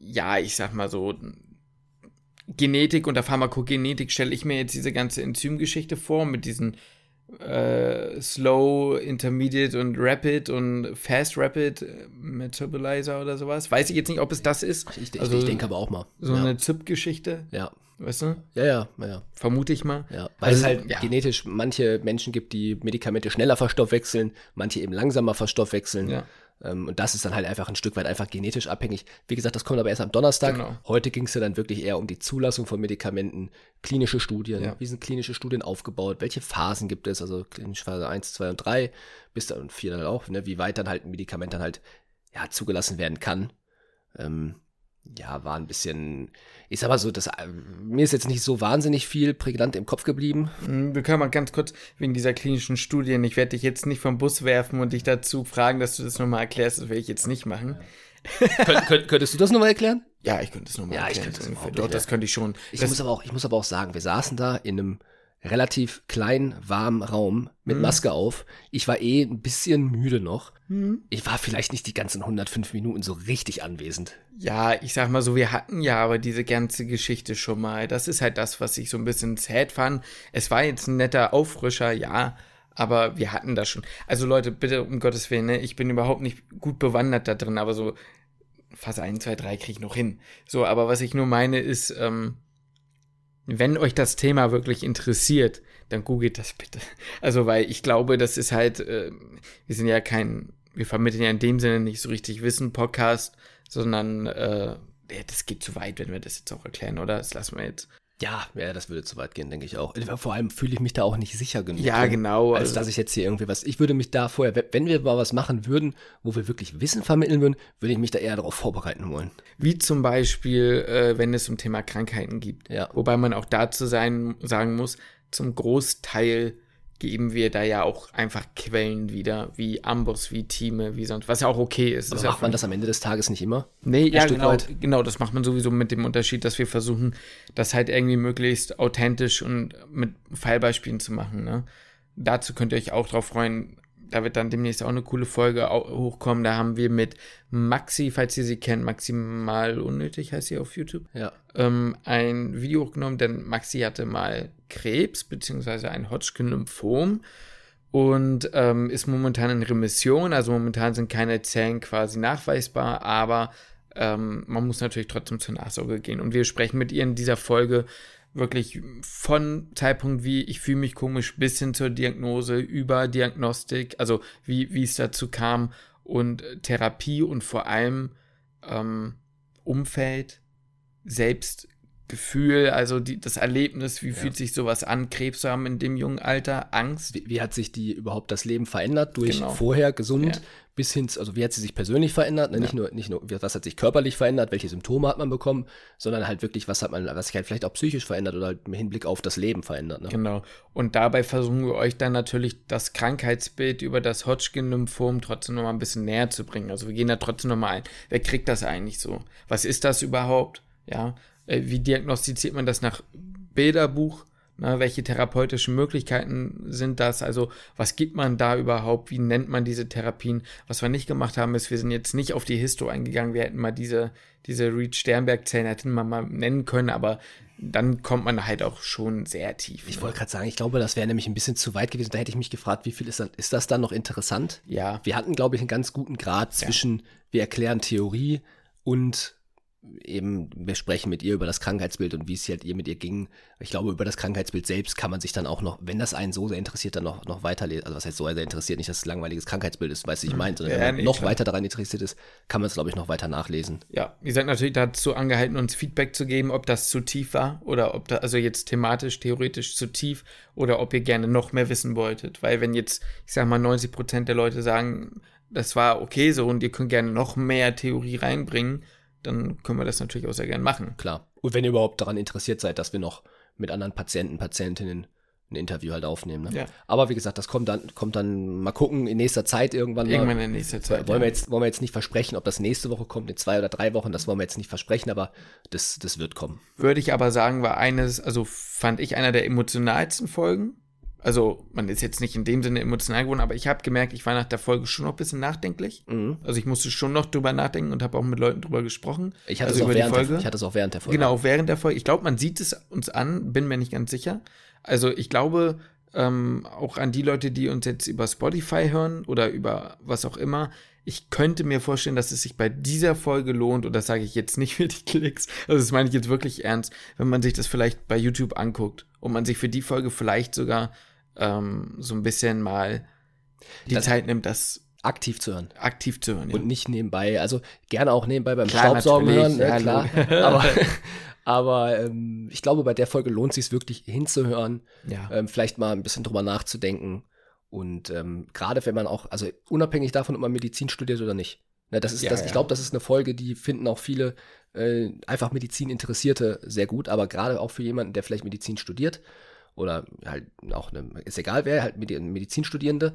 Speaker 2: ja, ich sag mal so, Genetik unter Pharmakogenetik stelle ich mir jetzt diese ganze Enzymgeschichte vor mit diesen äh, Slow, Intermediate und Rapid und Fast Rapid äh, Metabolizer oder sowas. Weiß ich jetzt nicht, ob es das ist.
Speaker 1: Ich, ich, also, ich denke aber auch mal.
Speaker 2: So ja. eine ZIP-Geschichte.
Speaker 1: Ja.
Speaker 2: Weißt du?
Speaker 1: Ja, ja, ja.
Speaker 2: Vermute ich mal.
Speaker 1: Ja. Weil also, es halt ja. genetisch manche Menschen gibt, die Medikamente schneller verstoffwechseln, manche eben langsamer verstoffwechseln. Ja. Ähm, und das ist dann halt einfach ein Stück weit einfach genetisch abhängig. Wie gesagt, das kommt aber erst am Donnerstag. Genau. Heute ging es ja dann wirklich eher um die Zulassung von Medikamenten, klinische Studien. Ja. Wie sind klinische Studien aufgebaut? Welche Phasen gibt es? Also klinische Phase 1, 2 und 3, bis dann 4 dann auch, ne? wie weit dann halt ein Medikament dann halt ja, zugelassen werden kann. Ähm, ja, war ein bisschen, ich sag mal so, das, mir ist jetzt nicht so wahnsinnig viel prägnant im Kopf geblieben.
Speaker 2: Hm, wir können mal ganz kurz wegen dieser klinischen Studien, ich werde dich jetzt nicht vom Bus werfen und dich dazu fragen, dass du das nochmal erklärst, das werde ich jetzt nicht machen.
Speaker 1: Könnt, könnt, könntest du das nochmal erklären?
Speaker 2: Ja, ich könnte es nochmal
Speaker 1: ja, erklären. Ja, ich könnte
Speaker 2: das, Doch, das könnte ich schon.
Speaker 1: Ich muss, aber auch, ich muss aber auch sagen, wir saßen da in einem relativ kleinen, warmen Raum mit mhm. Maske auf. Ich war eh ein bisschen müde noch. Mhm. Ich war vielleicht nicht die ganzen 105 Minuten so richtig anwesend.
Speaker 2: Ja, ich sag mal so, wir hatten ja aber diese ganze Geschichte schon mal. Das ist halt das, was ich so ein bisschen sad fand. Es war jetzt ein netter Auffrischer, ja, aber wir hatten das schon. Also Leute, bitte um Gottes Willen, ne? ich bin überhaupt nicht gut bewandert da drin, aber so Phase 1, 2, 3 kriege ich noch hin. So, aber was ich nur meine ist, ähm, wenn euch das Thema wirklich interessiert, dann googelt das bitte. Also, weil ich glaube, das ist halt, äh, wir sind ja kein, wir vermitteln ja in dem Sinne nicht so richtig Wissen, Podcast, sondern äh, das geht zu weit, wenn wir das jetzt auch erklären, oder? Das lassen wir jetzt.
Speaker 1: Ja, ja, das würde zu weit gehen, denke ich auch. Vor allem fühle ich mich da auch nicht sicher genug.
Speaker 2: Ja, genau.
Speaker 1: Als also, dass ich jetzt hier irgendwie was. Ich würde mich da vorher, wenn wir mal was machen würden, wo wir wirklich Wissen vermitteln würden, würde ich mich da eher darauf vorbereiten wollen.
Speaker 2: Wie zum Beispiel, äh, wenn es um Thema Krankheiten gibt. Ja. Wobei man auch dazu sein, sagen muss, zum Großteil geben wir da ja auch einfach Quellen wieder, wie Amboss, wie Teame, wie sonst, was ja auch okay ist.
Speaker 1: Aber
Speaker 2: ist
Speaker 1: macht
Speaker 2: ja
Speaker 1: man das am Ende des Tages nicht immer?
Speaker 2: Nee, ja, genau, genau, das macht man sowieso mit dem Unterschied, dass wir versuchen, das halt irgendwie möglichst authentisch und mit Fallbeispielen zu machen. Ne? Dazu könnt ihr euch auch drauf freuen da wird dann demnächst auch eine coole Folge hochkommen. Da haben wir mit Maxi, falls ihr sie kennt, maximal unnötig heißt sie auf YouTube,
Speaker 1: ja.
Speaker 2: ähm, ein Video hochgenommen, denn Maxi hatte mal Krebs, beziehungsweise ein Hodgkin-Lymphom und ähm, ist momentan in Remission. Also momentan sind keine Zellen quasi nachweisbar, aber ähm, man muss natürlich trotzdem zur Nachsorge gehen. Und wir sprechen mit ihr in dieser Folge wirklich von Zeitpunkt wie ich fühle mich komisch bis hin zur Diagnose über Diagnostik, also wie, wie es dazu kam und Therapie und vor allem ähm, Umfeld, Selbstgefühl, also die, das Erlebnis, wie ja. fühlt sich sowas an, Krebs zu haben in dem jungen Alter, Angst.
Speaker 1: Wie, wie hat sich die überhaupt das Leben verändert durch genau. vorher gesund, ja bis hin, also wie hat sie sich persönlich verändert, ne? ja. nicht nur, nicht nur, was hat sich körperlich verändert, welche Symptome hat man bekommen, sondern halt wirklich, was hat man, was sich halt vielleicht auch psychisch verändert oder halt im Hinblick auf das Leben verändert. Ne?
Speaker 2: Genau. Und dabei versuchen wir euch dann natürlich das Krankheitsbild über das Hodgkin-Lymphom trotzdem nochmal ein bisschen näher zu bringen. Also wir gehen da trotzdem nochmal ein. Wer kriegt das eigentlich so? Was ist das überhaupt? Ja. Äh, wie diagnostiziert man das nach Bilderbuch? Na, welche therapeutischen Möglichkeiten sind das? Also, was gibt man da überhaupt? Wie nennt man diese Therapien? Was wir nicht gemacht haben, ist, wir sind jetzt nicht auf die Histo eingegangen. Wir hätten mal diese, diese Reed-Sternberg-Zellen hätten wir mal nennen können, aber dann kommt man halt auch schon sehr tief.
Speaker 1: Ich ne? wollte gerade sagen, ich glaube, das wäre nämlich ein bisschen zu weit gewesen. Da hätte ich mich gefragt, wie viel ist das, ist das dann noch interessant?
Speaker 2: Ja.
Speaker 1: Wir hatten, glaube ich, einen ganz guten Grad zwischen, ja. wir erklären Theorie und eben, wir sprechen mit ihr über das Krankheitsbild und wie es halt ihr mit ihr ging. Ich glaube, über das Krankheitsbild selbst kann man sich dann auch noch, wenn das einen so sehr interessiert, dann noch, noch weiterlesen. Also was heißt so sehr interessiert, nicht, dass es ein langweiliges Krankheitsbild ist, weiß ich hm. meine, sondern ja, wenn man nee, noch klar. weiter daran interessiert ist, kann man es, glaube ich, noch weiter nachlesen.
Speaker 2: Ja, ihr seid natürlich dazu angehalten, uns Feedback zu geben, ob das zu tief war oder ob da, also jetzt thematisch, theoretisch zu tief oder ob ihr gerne noch mehr wissen wolltet. Weil wenn jetzt, ich sag mal, 90 Prozent der Leute sagen, das war okay so und ihr könnt gerne noch mehr Theorie reinbringen, dann können wir das natürlich auch sehr gern machen.
Speaker 1: Klar. Und wenn ihr überhaupt daran interessiert seid, dass wir noch mit anderen Patienten, Patientinnen ein Interview halt aufnehmen. Ne? Ja. Aber wie gesagt, das kommt dann, kommt dann mal gucken in nächster Zeit irgendwann.
Speaker 2: Irgendwann in nächster Zeit.
Speaker 1: Wollen, ja. wir jetzt, wollen wir jetzt nicht versprechen, ob das nächste Woche kommt, in zwei oder drei Wochen, das wollen wir jetzt nicht versprechen, aber das, das wird kommen.
Speaker 2: Würde ich aber sagen, war eines, also fand ich einer der emotionalsten Folgen. Also, man ist jetzt nicht in dem Sinne emotional geworden, aber ich habe gemerkt, ich war nach der Folge schon noch ein bisschen nachdenklich. Mhm. Also, ich musste schon noch drüber nachdenken und habe auch mit Leuten drüber gesprochen.
Speaker 1: Ich hatte,
Speaker 2: also
Speaker 1: es, auch während Der, ich hatte es auch während der Folge.
Speaker 2: Genau, während der Folge. Ich glaube, man sieht es uns an, bin mir nicht ganz sicher. Also, ich glaube, ähm, auch an die Leute, die uns jetzt über Spotify hören oder über was auch immer, ich könnte mir vorstellen, dass es sich bei dieser Folge lohnt, und das sage ich jetzt nicht für die Klicks, also das meine ich jetzt wirklich ernst, wenn man sich das vielleicht bei YouTube anguckt und man sich für die Folge vielleicht sogar ähm, so ein bisschen mal die das Zeit nimmt, das
Speaker 1: aktiv zu hören.
Speaker 2: Aktiv zu hören,
Speaker 1: ja. Und nicht nebenbei, also gerne auch nebenbei beim klar, Staubsaugen hören, ne, ja, klar. aber aber ähm, ich glaube, bei der Folge lohnt es sich wirklich hinzuhören,
Speaker 2: ja.
Speaker 1: ähm, vielleicht mal ein bisschen drüber nachzudenken. Und ähm, gerade wenn man auch, also unabhängig davon, ob man Medizin studiert oder nicht. Ne, das ist, ja, das, ja. Ich glaube, das ist eine Folge, die finden auch viele äh, einfach Medizin Interessierte sehr gut, aber gerade auch für jemanden, der vielleicht Medizin studiert oder halt auch, eine, ist egal wer, halt Medizinstudierende,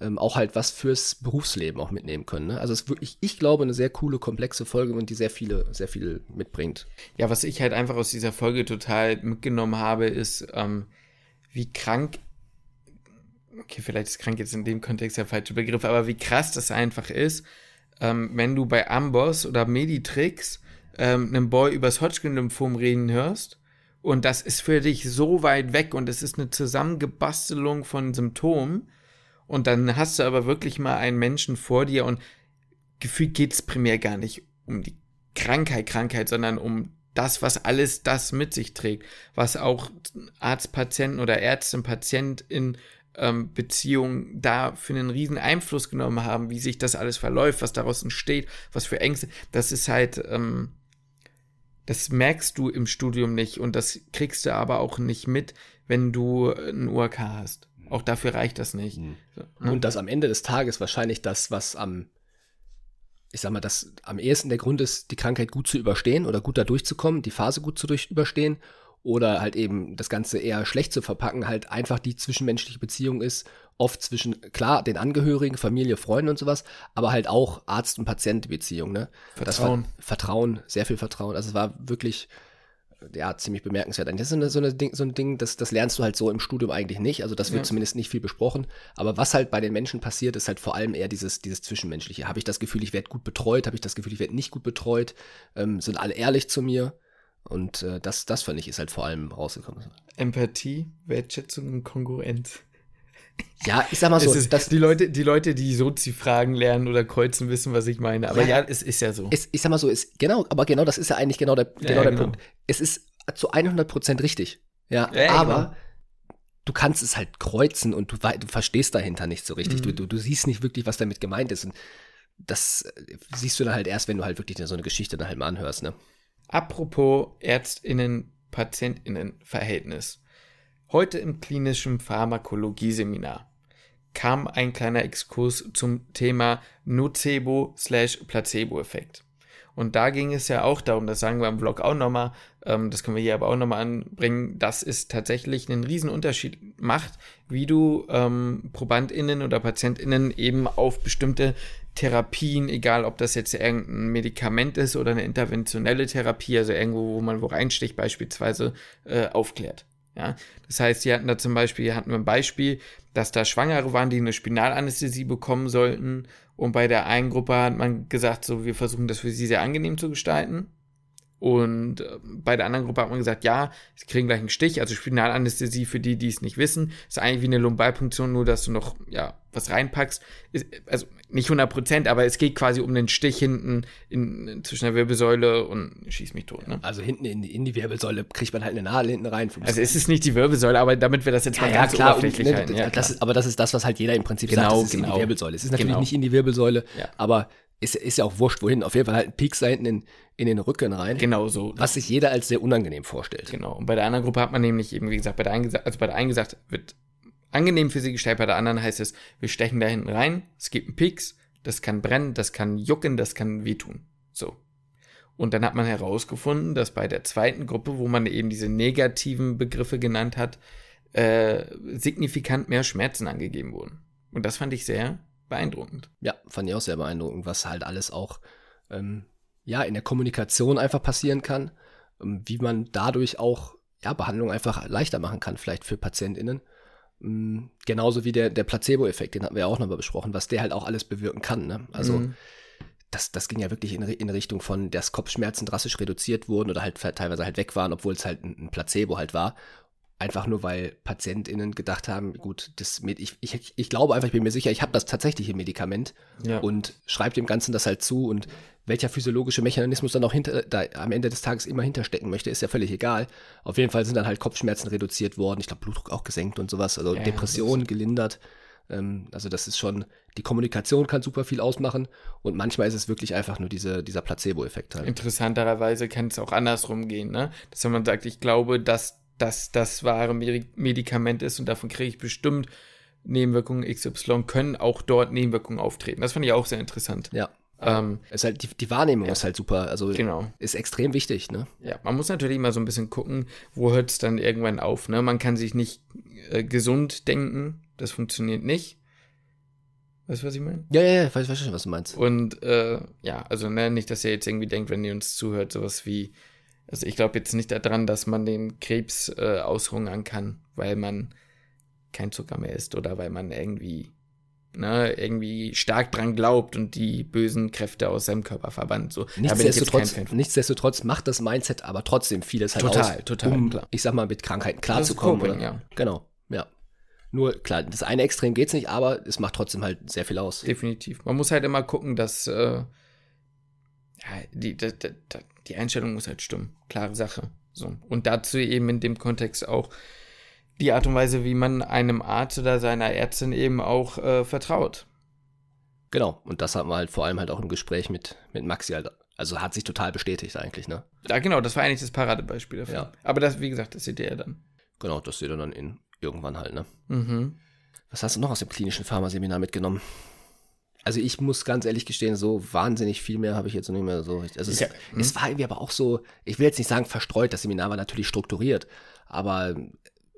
Speaker 1: ähm, auch halt was fürs Berufsleben auch mitnehmen können. Ne? Also es ist wirklich, ich glaube, eine sehr coole, komplexe Folge und die sehr viele, sehr viel mitbringt.
Speaker 2: Ja, was ich halt einfach aus dieser Folge total mitgenommen habe, ist, ähm, wie krank, okay, vielleicht ist krank jetzt in dem Kontext der falsche Begriff, aber wie krass das einfach ist, ähm, wenn du bei Amboss oder Meditrix ähm, einem Boy übers Hodgkin-Lymphom reden hörst und das ist für dich so weit weg und es ist eine Zusammengebastelung von Symptomen. Und dann hast du aber wirklich mal einen Menschen vor dir und gefühlt geht es primär gar nicht um die Krankheit, Krankheit, sondern um das, was alles das mit sich trägt, was auch Arzt-Patienten oder Ärztin-Patient in ähm, Beziehungen da für einen riesen Einfluss genommen haben, wie sich das alles verläuft, was daraus entsteht, was für Ängste. Das ist halt, ähm, das merkst du im Studium nicht und das kriegst du aber auch nicht mit, wenn du ein UAK hast. Auch dafür reicht das nicht. Mhm.
Speaker 1: So, Und das am Ende des Tages wahrscheinlich das, was am, ich sag mal, das am ehesten der Grund ist, die Krankheit gut zu überstehen oder gut da durchzukommen, die Phase gut zu durch überstehen oder halt eben das Ganze eher schlecht zu verpacken, halt einfach die zwischenmenschliche Beziehung ist, oft zwischen, klar, den Angehörigen, Familie, Freunden und sowas, aber halt auch Arzt- und Patientenbeziehung, ne?
Speaker 2: Vertrauen.
Speaker 1: War, Vertrauen, sehr viel Vertrauen. Also es war wirklich, ja, ziemlich bemerkenswert. Das ist so, eine, so, eine Ding, so ein Ding, das, das lernst du halt so im Studium eigentlich nicht. Also das wird ja. zumindest nicht viel besprochen. Aber was halt bei den Menschen passiert, ist halt vor allem eher dieses, dieses Zwischenmenschliche. Habe ich das Gefühl, ich werde gut betreut? Habe ich das Gefühl, ich werde nicht gut betreut? Ähm, sind alle ehrlich zu mir? Und äh, das, das fand ich ist halt vor allem rausgekommen.
Speaker 2: Empathie, Wertschätzung und Kongruenz.
Speaker 1: Ja, ich sag mal so,
Speaker 2: Es ist,
Speaker 1: das,
Speaker 2: die, Leute, die Leute, die Sozi-Fragen lernen oder kreuzen, wissen, was ich meine. Aber
Speaker 1: Ja.
Speaker 2: ja, es ist ja so.
Speaker 1: es, ich sag mal so, ist, genau, aber genau das ist ja eigentlich genau der, genau
Speaker 2: ja,
Speaker 1: der
Speaker 2: genau.
Speaker 1: Punkt. Es ist zu 100% richtig. Ja,
Speaker 2: Ja,
Speaker 1: aber
Speaker 2: genau.
Speaker 1: du kannst es halt kreuzen und du, du verstehst dahinter nicht so richtig.
Speaker 2: Mhm.
Speaker 1: Du, du, du siehst nicht wirklich, was damit gemeint ist. Und das äh, siehst du dann halt erst, wenn du halt wirklich so eine Geschichte dann halt mal anhörst, ne?
Speaker 2: Apropos Ärztinnen-PatientInnen-Verhältnis. Heute im klinischen Pharmakologie-Seminar kam ein kleiner Exkurs zum Thema Nocebo-Placebo-Effekt. Und da ging es ja auch darum, das sagen wir im Vlog auch nochmal, ähm, das können wir hier aber auch nochmal anbringen, dass es tatsächlich einen riesen Unterschied macht, wie du ähm, ProbandInnen oder PatientInnen eben auf bestimmte Therapien, egal ob das jetzt irgendein Medikament ist oder eine interventionelle Therapie, also irgendwo, wo man wo reinsticht beispielsweise, äh, aufklärt. Ja, das heißt, die hatten da zum Beispiel, hatten wir ein Beispiel, dass da Schwangere waren, die eine Spinalanästhesie bekommen sollten. Und bei der einen Gruppe hat man gesagt, so, wir versuchen das für sie sehr angenehm zu gestalten. Und äh, bei der anderen Gruppe hat man gesagt, ja, sie kriegen gleich einen Stich, also Spinalanästhesie für die, die es nicht wissen, ist eigentlich wie eine Lumbalpunktion, nur dass du noch, ja, was reinpackst. Ist, also nicht 100 Prozent, aber es geht quasi um den Stich hinten in, in, zwischen der Wirbelsäule und schieß mich tot, ne?
Speaker 1: Also hinten in die, in die Wirbelsäule kriegt man halt eine Nadel hinten rein.
Speaker 2: Also es ist nicht die Wirbelsäule, aber damit wir das jetzt mal
Speaker 1: ja,
Speaker 2: ganz
Speaker 1: klar,
Speaker 2: oberflächlich
Speaker 1: und,
Speaker 2: halten.
Speaker 1: ne,
Speaker 2: Ja,
Speaker 1: das
Speaker 2: klar.
Speaker 1: ist, aber das ist das, was halt jeder im Prinzip
Speaker 2: Genau,
Speaker 1: sagt, es ist in
Speaker 2: genau.
Speaker 1: die Wirbelsäule. Es ist natürlich
Speaker 2: Genau.
Speaker 1: nicht in die Wirbelsäule,
Speaker 2: Ja.
Speaker 1: aber es ist ja auch wurscht, wohin. Auf jeden Fall halt ein Pieks da hinten in, in den Rücken rein,
Speaker 2: genau so.
Speaker 1: was sich jeder als sehr unangenehm vorstellt.
Speaker 2: Genau. Und bei der anderen Gruppe hat man nämlich eben, wie gesagt, bei der einen gesagt, also bei der einen gesagt, wird angenehm für sie gestellt, bei der anderen heißt es, wir stechen da hinten rein, es gibt einen Pieks, das kann brennen, das kann jucken, das kann wehtun. So. Und dann hat man herausgefunden, dass bei der zweiten Gruppe, wo man eben diese negativen Begriffe genannt hat, äh, signifikant mehr Schmerzen angegeben wurden. Und das fand ich sehr beeindruckend.
Speaker 1: Ja, fand ich auch sehr beeindruckend, was halt alles auch ähm, ja, in der Kommunikation einfach passieren kann, ähm, wie man dadurch auch ja, Behandlung einfach leichter machen kann, vielleicht für PatientInnen. Ähm, genauso wie der, der Placebo-Effekt, den hatten wir ja auch nochmal besprochen, was der halt auch alles bewirken kann. Ne? Also
Speaker 2: Mhm.
Speaker 1: das, das ging ja wirklich in, in Richtung von, dass Kopfschmerzen drastisch reduziert wurden oder halt teilweise halt weg waren, obwohl es halt ein, ein Placebo halt war. Einfach nur, weil PatientInnen gedacht haben, gut, das, Med- ich, ich, ich glaube einfach, ich bin mir sicher, ich habe das tatsächliche Medikament
Speaker 2: Ja.
Speaker 1: und schreibt dem Ganzen das halt zu und welcher physiologische Mechanismus dann auch hinter, da am Ende des Tages immer hinterstecken möchte, ist ja völlig egal. Auf jeden Fall sind dann halt Kopfschmerzen reduziert worden, ich glaube Blutdruck auch gesenkt und sowas, also
Speaker 2: Ja,
Speaker 1: Depressionen gelindert. Ähm, also das ist schon, die Kommunikation kann super viel ausmachen und manchmal ist es wirklich einfach nur diese, dieser Placebo-Effekt halt.
Speaker 2: Interessanterweise kann es auch andersrum gehen, ne? Dass wenn man sagt, ich glaube, dass dass das wahre Medi- Medikament ist und davon kriege ich bestimmt Nebenwirkungen XY, können auch dort Nebenwirkungen auftreten. Das fand ich auch sehr interessant.
Speaker 1: Ja.
Speaker 2: Ähm,
Speaker 1: Ist halt, die, die Wahrnehmung ist halt super, also
Speaker 2: genau.
Speaker 1: ist extrem wichtig, ne?
Speaker 2: Ja, man muss natürlich mal so ein bisschen gucken, wo hört es dann irgendwann auf. Ne? Man kann sich nicht äh, gesund denken, das funktioniert nicht. Weißt du, was ich meine?
Speaker 1: Ja, ja, ja, ich weiß, weiß schon, was du meinst.
Speaker 2: Und äh, ja, also ne, nicht, dass ihr jetzt irgendwie denkt, wenn ihr uns zuhört, sowas wie, also ich glaube jetzt nicht daran, dass man den Krebs äh, aushungern kann, weil man kein Zucker mehr isst oder weil man irgendwie, ne, irgendwie stark dran glaubt und die bösen Kräfte aus seinem Körper verbannt. So,
Speaker 1: Nichtsdestotrotz, nichtsdestotrotz macht das Mindset aber trotzdem vieles halt
Speaker 2: Total,
Speaker 1: aus,
Speaker 2: total,
Speaker 1: um,
Speaker 2: klar.
Speaker 1: ich sag mal, mit Krankheiten klarzukommen.
Speaker 2: Coping, ja.
Speaker 1: Genau, ja. Nur, klar, das eine Extrem geht's nicht, aber es macht trotzdem halt sehr viel aus.
Speaker 2: Definitiv. Man muss halt immer gucken, dass äh, ja, die, die, die, die Einstellung muss halt stimmen. Klare Sache. So. Und dazu eben in dem Kontext auch die Art und Weise, wie man einem Arzt oder seiner Ärztin eben auch äh, vertraut.
Speaker 1: Genau, und das hatten wir halt vor allem halt auch im Gespräch mit, mit Maxi halt, also hat sich total bestätigt eigentlich, ne?
Speaker 2: Ja, genau, das war eigentlich das Paradebeispiel dafür.
Speaker 1: Ja.
Speaker 2: Aber das, wie gesagt, das seht ihr ja dann.
Speaker 1: Genau, das seht ihr dann in irgendwann halt, ne?
Speaker 2: Mhm.
Speaker 1: Was hast du noch aus dem klinischen Pharmaseminar mitgenommen? Also ich muss ganz ehrlich gestehen, so wahnsinnig viel mehr habe ich jetzt noch nicht mehr so. Also es,
Speaker 2: Ja, hm.
Speaker 1: es war irgendwie aber auch so, ich will jetzt nicht sagen verstreut, das Seminar war natürlich strukturiert, aber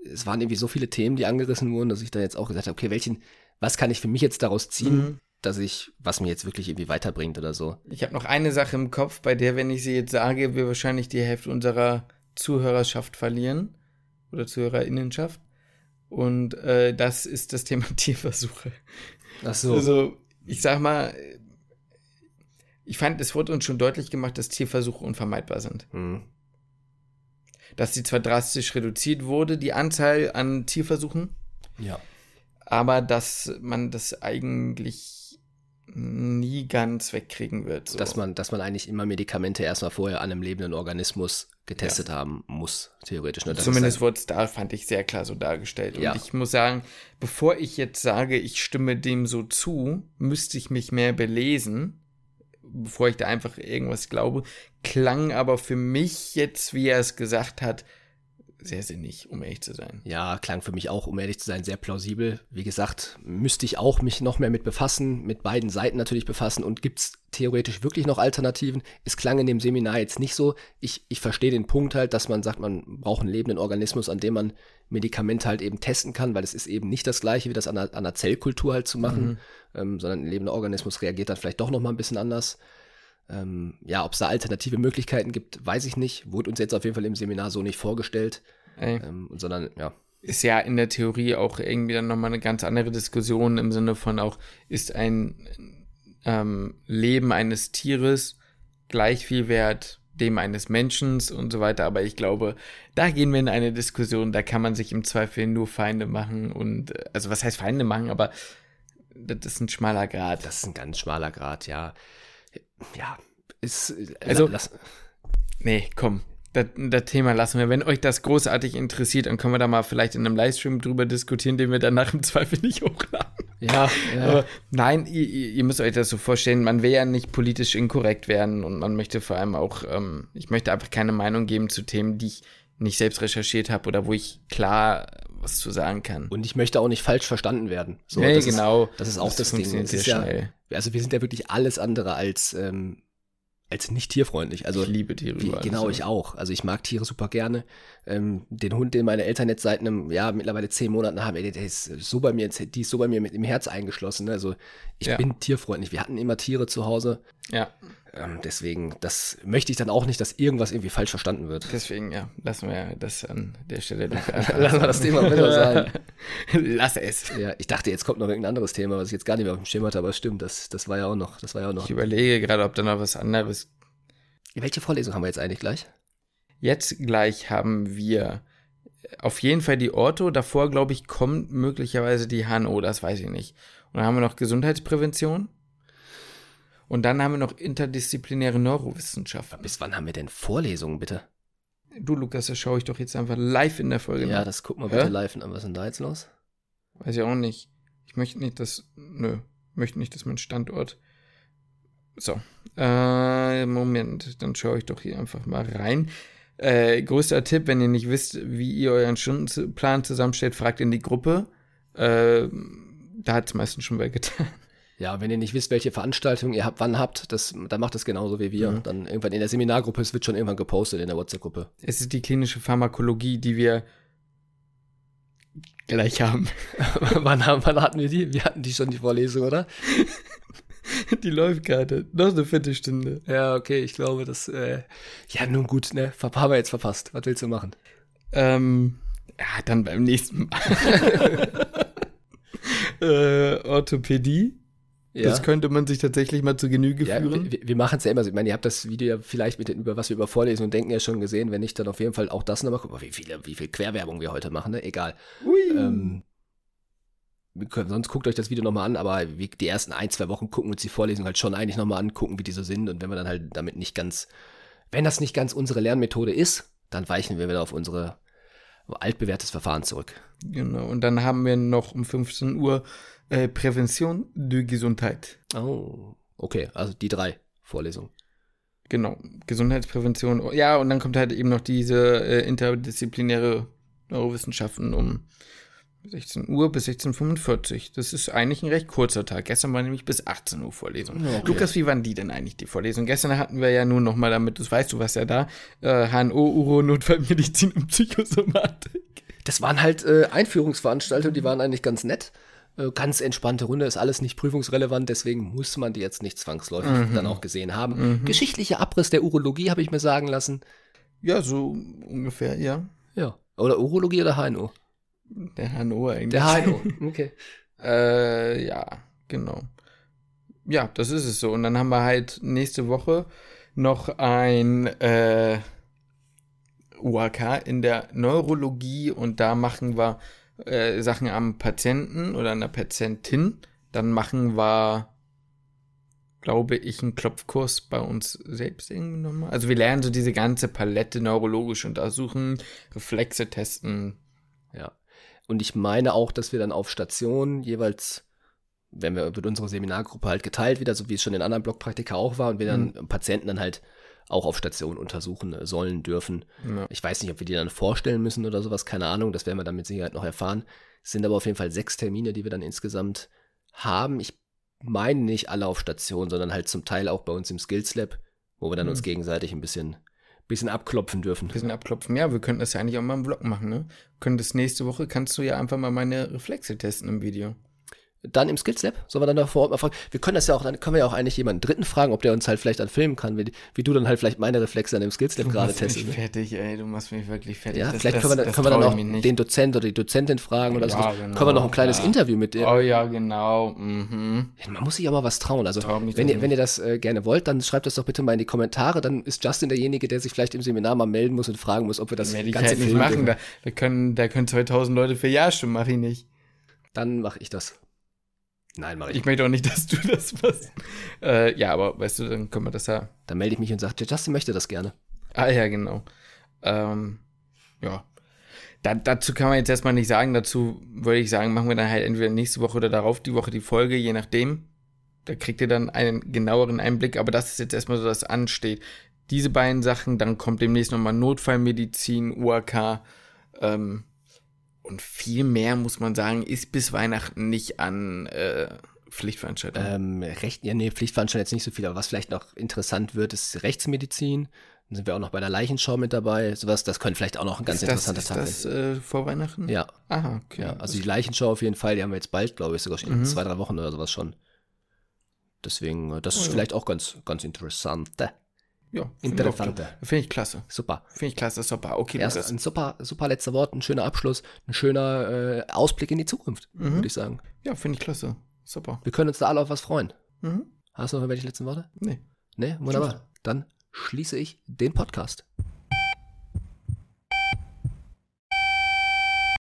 Speaker 1: es waren irgendwie so viele Themen, die angerissen wurden, dass ich da jetzt auch gesagt habe, okay, welchen, was kann ich für mich jetzt daraus ziehen,
Speaker 2: Mhm.
Speaker 1: dass ich, was mir jetzt wirklich irgendwie weiterbringt oder so.
Speaker 2: Ich habe noch eine Sache im Kopf, bei der, wenn ich sie jetzt sage, wir wahrscheinlich die Hälfte unserer Zuhörerschaft verlieren. Oder Zuhörerinnenschaft. Und äh, das ist das Thema Tierversuche.
Speaker 1: Ach so.
Speaker 2: Also, ich sag mal, ich fand, es wurde uns schon deutlich gemacht, dass Tierversuche unvermeidbar sind.
Speaker 1: Hm.
Speaker 2: Dass sie zwar drastisch reduziert wurde, die Anzahl an Tierversuchen,
Speaker 1: Ja.
Speaker 2: aber dass man das eigentlich nie ganz wegkriegen wird. So.
Speaker 1: Dass man, dass man eigentlich immer Medikamente erstmal vorher an einem lebenden Organismus getestet
Speaker 2: Ja.
Speaker 1: haben muss, theoretisch. Ne?
Speaker 2: Zumindest wurde es da, fand ich, sehr klar so dargestellt.
Speaker 1: Ja.
Speaker 2: Und ich muss sagen, bevor ich jetzt sage, ich stimme dem so zu, müsste ich mich mehr belesen, bevor ich da einfach irgendwas glaube. Klang aber für mich jetzt, wie er es gesagt hat, sehr sinnig, um ehrlich zu sein.
Speaker 1: Ja, klang für mich auch, um ehrlich zu sein, sehr plausibel. Wie gesagt, müsste ich auch mich noch mehr mit befassen, mit beiden Seiten natürlich befassen und gibt's theoretisch wirklich noch Alternativen? Es klang in dem Seminar jetzt nicht so. Ich, ich verstehe den Punkt halt, dass man sagt, man braucht einen lebenden Organismus, an dem man Medikamente halt eben testen kann, weil es ist eben nicht das gleiche, wie das an einer, an einer Zellkultur halt zu machen, ähm, sondern ein lebender Organismus reagiert dann vielleicht doch noch mal ein bisschen anders. Ähm, ja, ob es da alternative Möglichkeiten gibt, weiß ich nicht. Wurde uns jetzt auf jeden Fall im Seminar so nicht vorgestellt, ähm, sondern ja,
Speaker 2: ist ja in der Theorie auch irgendwie dann nochmal eine ganz andere Diskussion im Sinne von auch, ist ein ähm, Leben eines Tieres gleich viel wert dem eines Menschen und so weiter. Aber ich glaube, da gehen wir in eine Diskussion, da kann man sich im Zweifel nur Feinde machen und, also was heißt Feinde machen, aber das ist ein schmaler Grad.
Speaker 1: Das ist ein ganz schmaler Grad, ja. Ja, ist. äh,
Speaker 2: Also-
Speaker 1: lass,
Speaker 2: Nee, komm. Das, das Thema lassen wir. Wenn euch das großartig interessiert, dann können wir da mal vielleicht in einem Livestream drüber diskutieren, den wir danach im Zweifel nicht hochladen.
Speaker 1: ja,
Speaker 2: Aber nein, ihr, ihr müsst euch das so vorstellen, man will ja nicht politisch inkorrekt werden und man möchte vor allem auch, ähm, ich möchte einfach keine Meinung geben zu Themen, die ich nicht selbst recherchiert habe oder wo ich klar was zu sagen kann.
Speaker 1: Und ich möchte auch nicht falsch verstanden werden. So,
Speaker 2: nee,
Speaker 1: das
Speaker 2: genau.
Speaker 1: Ist, das ist auch das, Ding.
Speaker 2: funktioniert
Speaker 1: Es ist ja. Also wir sind ja wirklich alles andere als, ähm, als nicht tierfreundlich. Also
Speaker 2: ich liebe Tiere
Speaker 1: Wie, genau,
Speaker 2: alles.
Speaker 1: ich auch. Also ich mag Tiere super gerne. Ähm, den Hund, den meine Eltern jetzt seit einem, ja, mittlerweile zehn Monaten haben, ey, der ist so bei mir, die ist so bei mir mit im Herz eingeschlossen. Also ich
Speaker 2: Ja.
Speaker 1: bin tierfreundlich. Wir hatten immer Tiere zu Hause.
Speaker 2: Ja,
Speaker 1: Ähm, deswegen, das möchte ich dann auch nicht, dass irgendwas irgendwie falsch verstanden wird.
Speaker 2: deswegen, ja, lassen wir das an der Stelle.
Speaker 1: Lassen wir das Thema besser sein.
Speaker 2: Lass es.
Speaker 1: Ja, ich dachte, jetzt kommt noch irgendein anderes Thema, was ich jetzt gar nicht mehr auf dem Schirm hatte, aber es stimmt, das, das war ja auch noch, das war ja auch noch.
Speaker 2: Ich überlege gerade, ob da noch was anderes
Speaker 1: Welche Vorlesung haben wir jetzt eigentlich gleich?
Speaker 2: Jetzt gleich haben wir auf jeden Fall die Ortho. Davor, glaube ich, kommt möglicherweise die HNO, das weiß ich nicht. Und dann haben wir noch Gesundheitsprävention. Und dann haben wir noch interdisziplinäre Neurowissenschaften.
Speaker 1: Bis wann haben wir denn Vorlesungen, bitte?
Speaker 2: Du, Lukas, das schaue ich doch jetzt einfach live in der Folge.
Speaker 1: Ja,
Speaker 2: nach.
Speaker 1: das gucken wir
Speaker 2: Hä?
Speaker 1: bitte live an. Was ist denn da jetzt los?
Speaker 2: Weiß ich auch nicht. Ich möchte nicht, dass. Nö, möchte nicht, dass mein Standort. So. Äh, Moment, dann schaue ich doch hier einfach mal rein. Äh, größter Tipp, wenn ihr nicht wisst, wie ihr euren Stundenplan zusammenstellt, fragt in die Gruppe. Äh, da hat es meistens schon wer getan.
Speaker 1: Ja, wenn ihr nicht wisst, welche Veranstaltungen ihr habt, wann habt, das, dann macht es genauso wie wir.
Speaker 2: Mhm.
Speaker 1: Dann irgendwann in der Seminargruppe, es wird schon irgendwann gepostet in der WhatsApp-Gruppe.
Speaker 2: Es ist die klinische Pharmakologie, die wir gleich haben.
Speaker 1: wann, haben, wann hatten wir die? Wir hatten die schon, die Vorlesung, oder?
Speaker 2: Die läuft gerade. Noch eine Viertelstunde.
Speaker 1: Ja, okay, ich glaube, das, äh, ja, nun gut, ne, haben wir jetzt verpasst. Was willst du machen?
Speaker 2: Ähm, ja, dann beim nächsten Mal. äh, Orthopädie.
Speaker 1: Ja.
Speaker 2: Das könnte man sich tatsächlich mal zu Genüge
Speaker 1: Ja,
Speaker 2: führen.
Speaker 1: wir, wir machen es ja immer so. Ich meine, ihr habt das Video ja vielleicht mit den, über was wir über Vorlesungen und denken ja schon gesehen. Wenn nicht, dann auf jeden Fall auch das nochmal gucken. Wie viele, wie viel Querwerbung wir heute machen, ne? Egal.
Speaker 2: Ui.
Speaker 1: Ähm, wir können, sonst guckt euch das Video nochmal an, aber wir, die ersten ein, zwei Wochen gucken wir uns die Vorlesung halt schon eigentlich nochmal angucken, wie die so sind. Und wenn wir dann halt damit nicht ganz, wenn das nicht ganz unsere Lernmethode ist, dann weichen wir wieder auf unsere altbewährtes Verfahren zurück.
Speaker 2: Genau. Und dann haben wir noch um 15 Uhr äh, Prävention de Gesundheit.
Speaker 1: Oh, okay, also die drei Vorlesungen.
Speaker 2: Genau. Gesundheitsprävention. Ja, und dann kommt halt eben noch diese äh, interdisziplinäre Neurowissenschaften um 16 Uhr bis 16.45 Uhr. Das ist eigentlich ein recht kurzer Tag. Gestern war nämlich bis 18 Uhr Vorlesung.
Speaker 1: Okay.
Speaker 2: Lukas, wie waren die denn eigentlich, die Vorlesungen? Gestern hatten wir ja nur noch mal damit, das weißt du, was ja da, äh, HNO, Uro, Notfallmedizin und Psychosomatik.
Speaker 1: Das waren halt äh, Einführungsveranstaltungen, die waren eigentlich ganz nett. Äh, ganz entspannte Runde, ist alles nicht prüfungsrelevant, deswegen muss man die jetzt nicht zwangsläufig
Speaker 2: Mhm.
Speaker 1: dann auch gesehen haben. Geschichtlicher Abriss der Urologie habe ich mir sagen lassen.
Speaker 2: Ja, so ungefähr, ja.
Speaker 1: Ja. Oder Urologie oder HNO?
Speaker 2: Der HNO eigentlich.
Speaker 1: Der HNO. Okay.
Speaker 2: Äh, ja, genau. Ja, das ist es so. Und dann haben wir halt nächste Woche noch ein äh, UAK in der Neurologie und da machen wir äh, Sachen am Patienten oder an der Patientin, dann machen wir, glaube ich, einen Klopfkurs bei uns selbst irgendwie nochmal. Also wir lernen so diese ganze Palette neurologisch untersuchen, Reflexe testen.
Speaker 1: Ja. Und ich meine auch, dass wir dann auf Station jeweils, wenn wir wird unsere Seminargruppe halt geteilt wieder, so wie es schon in anderen Blockpraktika auch war, und wir dann
Speaker 2: Mhm.
Speaker 1: Patienten dann halt auch auf Station untersuchen äh, sollen, dürfen.
Speaker 2: Ja.
Speaker 1: Ich weiß nicht, ob wir die dann vorstellen müssen oder sowas, keine Ahnung, das werden wir dann mit Sicherheit noch erfahren. Es sind aber auf jeden Fall sechs Termine, die wir dann insgesamt haben. Ich meine nicht alle auf Station, sondern halt zum Teil auch bei uns im Skills Lab, wo wir dann
Speaker 2: Mhm.
Speaker 1: uns gegenseitig ein bisschen, bisschen abklopfen dürfen.
Speaker 2: bisschen abklopfen. Ja, wir könnten das ja eigentlich auch mal im Vlog machen, ne? Können das nächste Woche, kannst du ja einfach mal meine Reflexe testen im Video.
Speaker 1: Dann im Skills Lab, sollen wir dann da vor Ort mal fragen. Wir können das ja auch, dann können wir ja auch eigentlich jemanden Dritten fragen, ob der uns halt vielleicht dann filmen kann, wie, wie du dann halt vielleicht meine Reflexe dann im Skills Lab
Speaker 2: Du
Speaker 1: gerade
Speaker 2: machst mich
Speaker 1: testest. ne?
Speaker 2: fertig, ey, du machst mich wirklich fertig.
Speaker 1: Ja,
Speaker 2: Das-
Speaker 1: vielleicht
Speaker 2: das-
Speaker 1: können wir, dann,
Speaker 2: das
Speaker 1: können wir dann auch den Dozent oder die Dozentin fragen oder so.
Speaker 2: Ja,
Speaker 1: können
Speaker 2: genau,
Speaker 1: wir noch ein kleines
Speaker 2: klar.
Speaker 1: Interview mit der.
Speaker 2: Oh ja, genau. Mhm.
Speaker 1: Man muss sich aber was trauen. Also, wenn ihr, wenn ihr das äh, gerne wollt, dann schreibt das doch bitte mal in die Kommentare. Dann ist Justin derjenige, der sich vielleicht im Seminar mal melden muss und fragen muss, ob wir das Ganze
Speaker 2: halt nicht machen. Da, wir können, da können 2000 Leute für Ja stimmen, mach ich nicht.
Speaker 1: Dann mache ich das. Nein, mache ich
Speaker 2: Ich möchte auch nicht, dass du das machst. Äh, ja, aber weißt du, dann können wir das ja.
Speaker 1: Dann melde ich mich und sage, Justin möchte das gerne.
Speaker 2: Ah ja, genau. Ähm, ja. Da, dazu kann man jetzt erstmal nicht sagen. Dazu würde ich sagen, machen wir dann halt entweder nächste Woche oder darauf die Woche die Folge, je nachdem. Da kriegt ihr dann einen genaueren Einblick, aber das ist jetzt erstmal so, dass ansteht. Diese beiden Sachen, dann kommt demnächst nochmal Notfallmedizin, UAK, ähm, und viel mehr, muss man sagen, ist bis Weihnachten nicht an äh, Pflichtveranstaltungen.
Speaker 1: Ähm, Recht, ja, nee, Pflichtveranstaltung jetzt nicht so viel, aber was vielleicht noch interessant wird, ist Rechtsmedizin. Dann sind wir auch noch bei der Leichenschau mit dabei. Sowas, das könnte vielleicht auch noch ein ganz
Speaker 2: ist das,
Speaker 1: interessanter
Speaker 2: ist
Speaker 1: Tag
Speaker 2: das
Speaker 1: werden.
Speaker 2: äh, vor Weihnachten?
Speaker 1: Ja,
Speaker 2: Aha, okay.
Speaker 1: ja, also die Leichenschau auf jeden Fall, die haben wir jetzt bald, glaube ich, sogar schon in
Speaker 2: Mhm.
Speaker 1: zwei, drei Wochen oder sowas schon. Deswegen, äh, das
Speaker 2: Oh
Speaker 1: ist
Speaker 2: ja.
Speaker 1: vielleicht auch ganz, ganz interessant.
Speaker 2: Ja, finde ich, auch
Speaker 1: Interessant.
Speaker 2: klar. Finde ich klasse.
Speaker 1: Super.
Speaker 2: Finde ich klasse, super. Okay,
Speaker 1: Erst
Speaker 2: Lukas.
Speaker 1: ein super, super letzter Wort, ein schöner Abschluss, ein schöner äh, Ausblick in die Zukunft,
Speaker 2: Mhm.
Speaker 1: würde ich sagen.
Speaker 2: Ja, finde ich klasse. Super.
Speaker 1: Wir können uns da alle auf was freuen.
Speaker 2: Mhm.
Speaker 1: Hast du noch irgendwelche letzten Worte?
Speaker 2: Nee.
Speaker 1: Nee, wunderbar. Dann schließe ich den Podcast.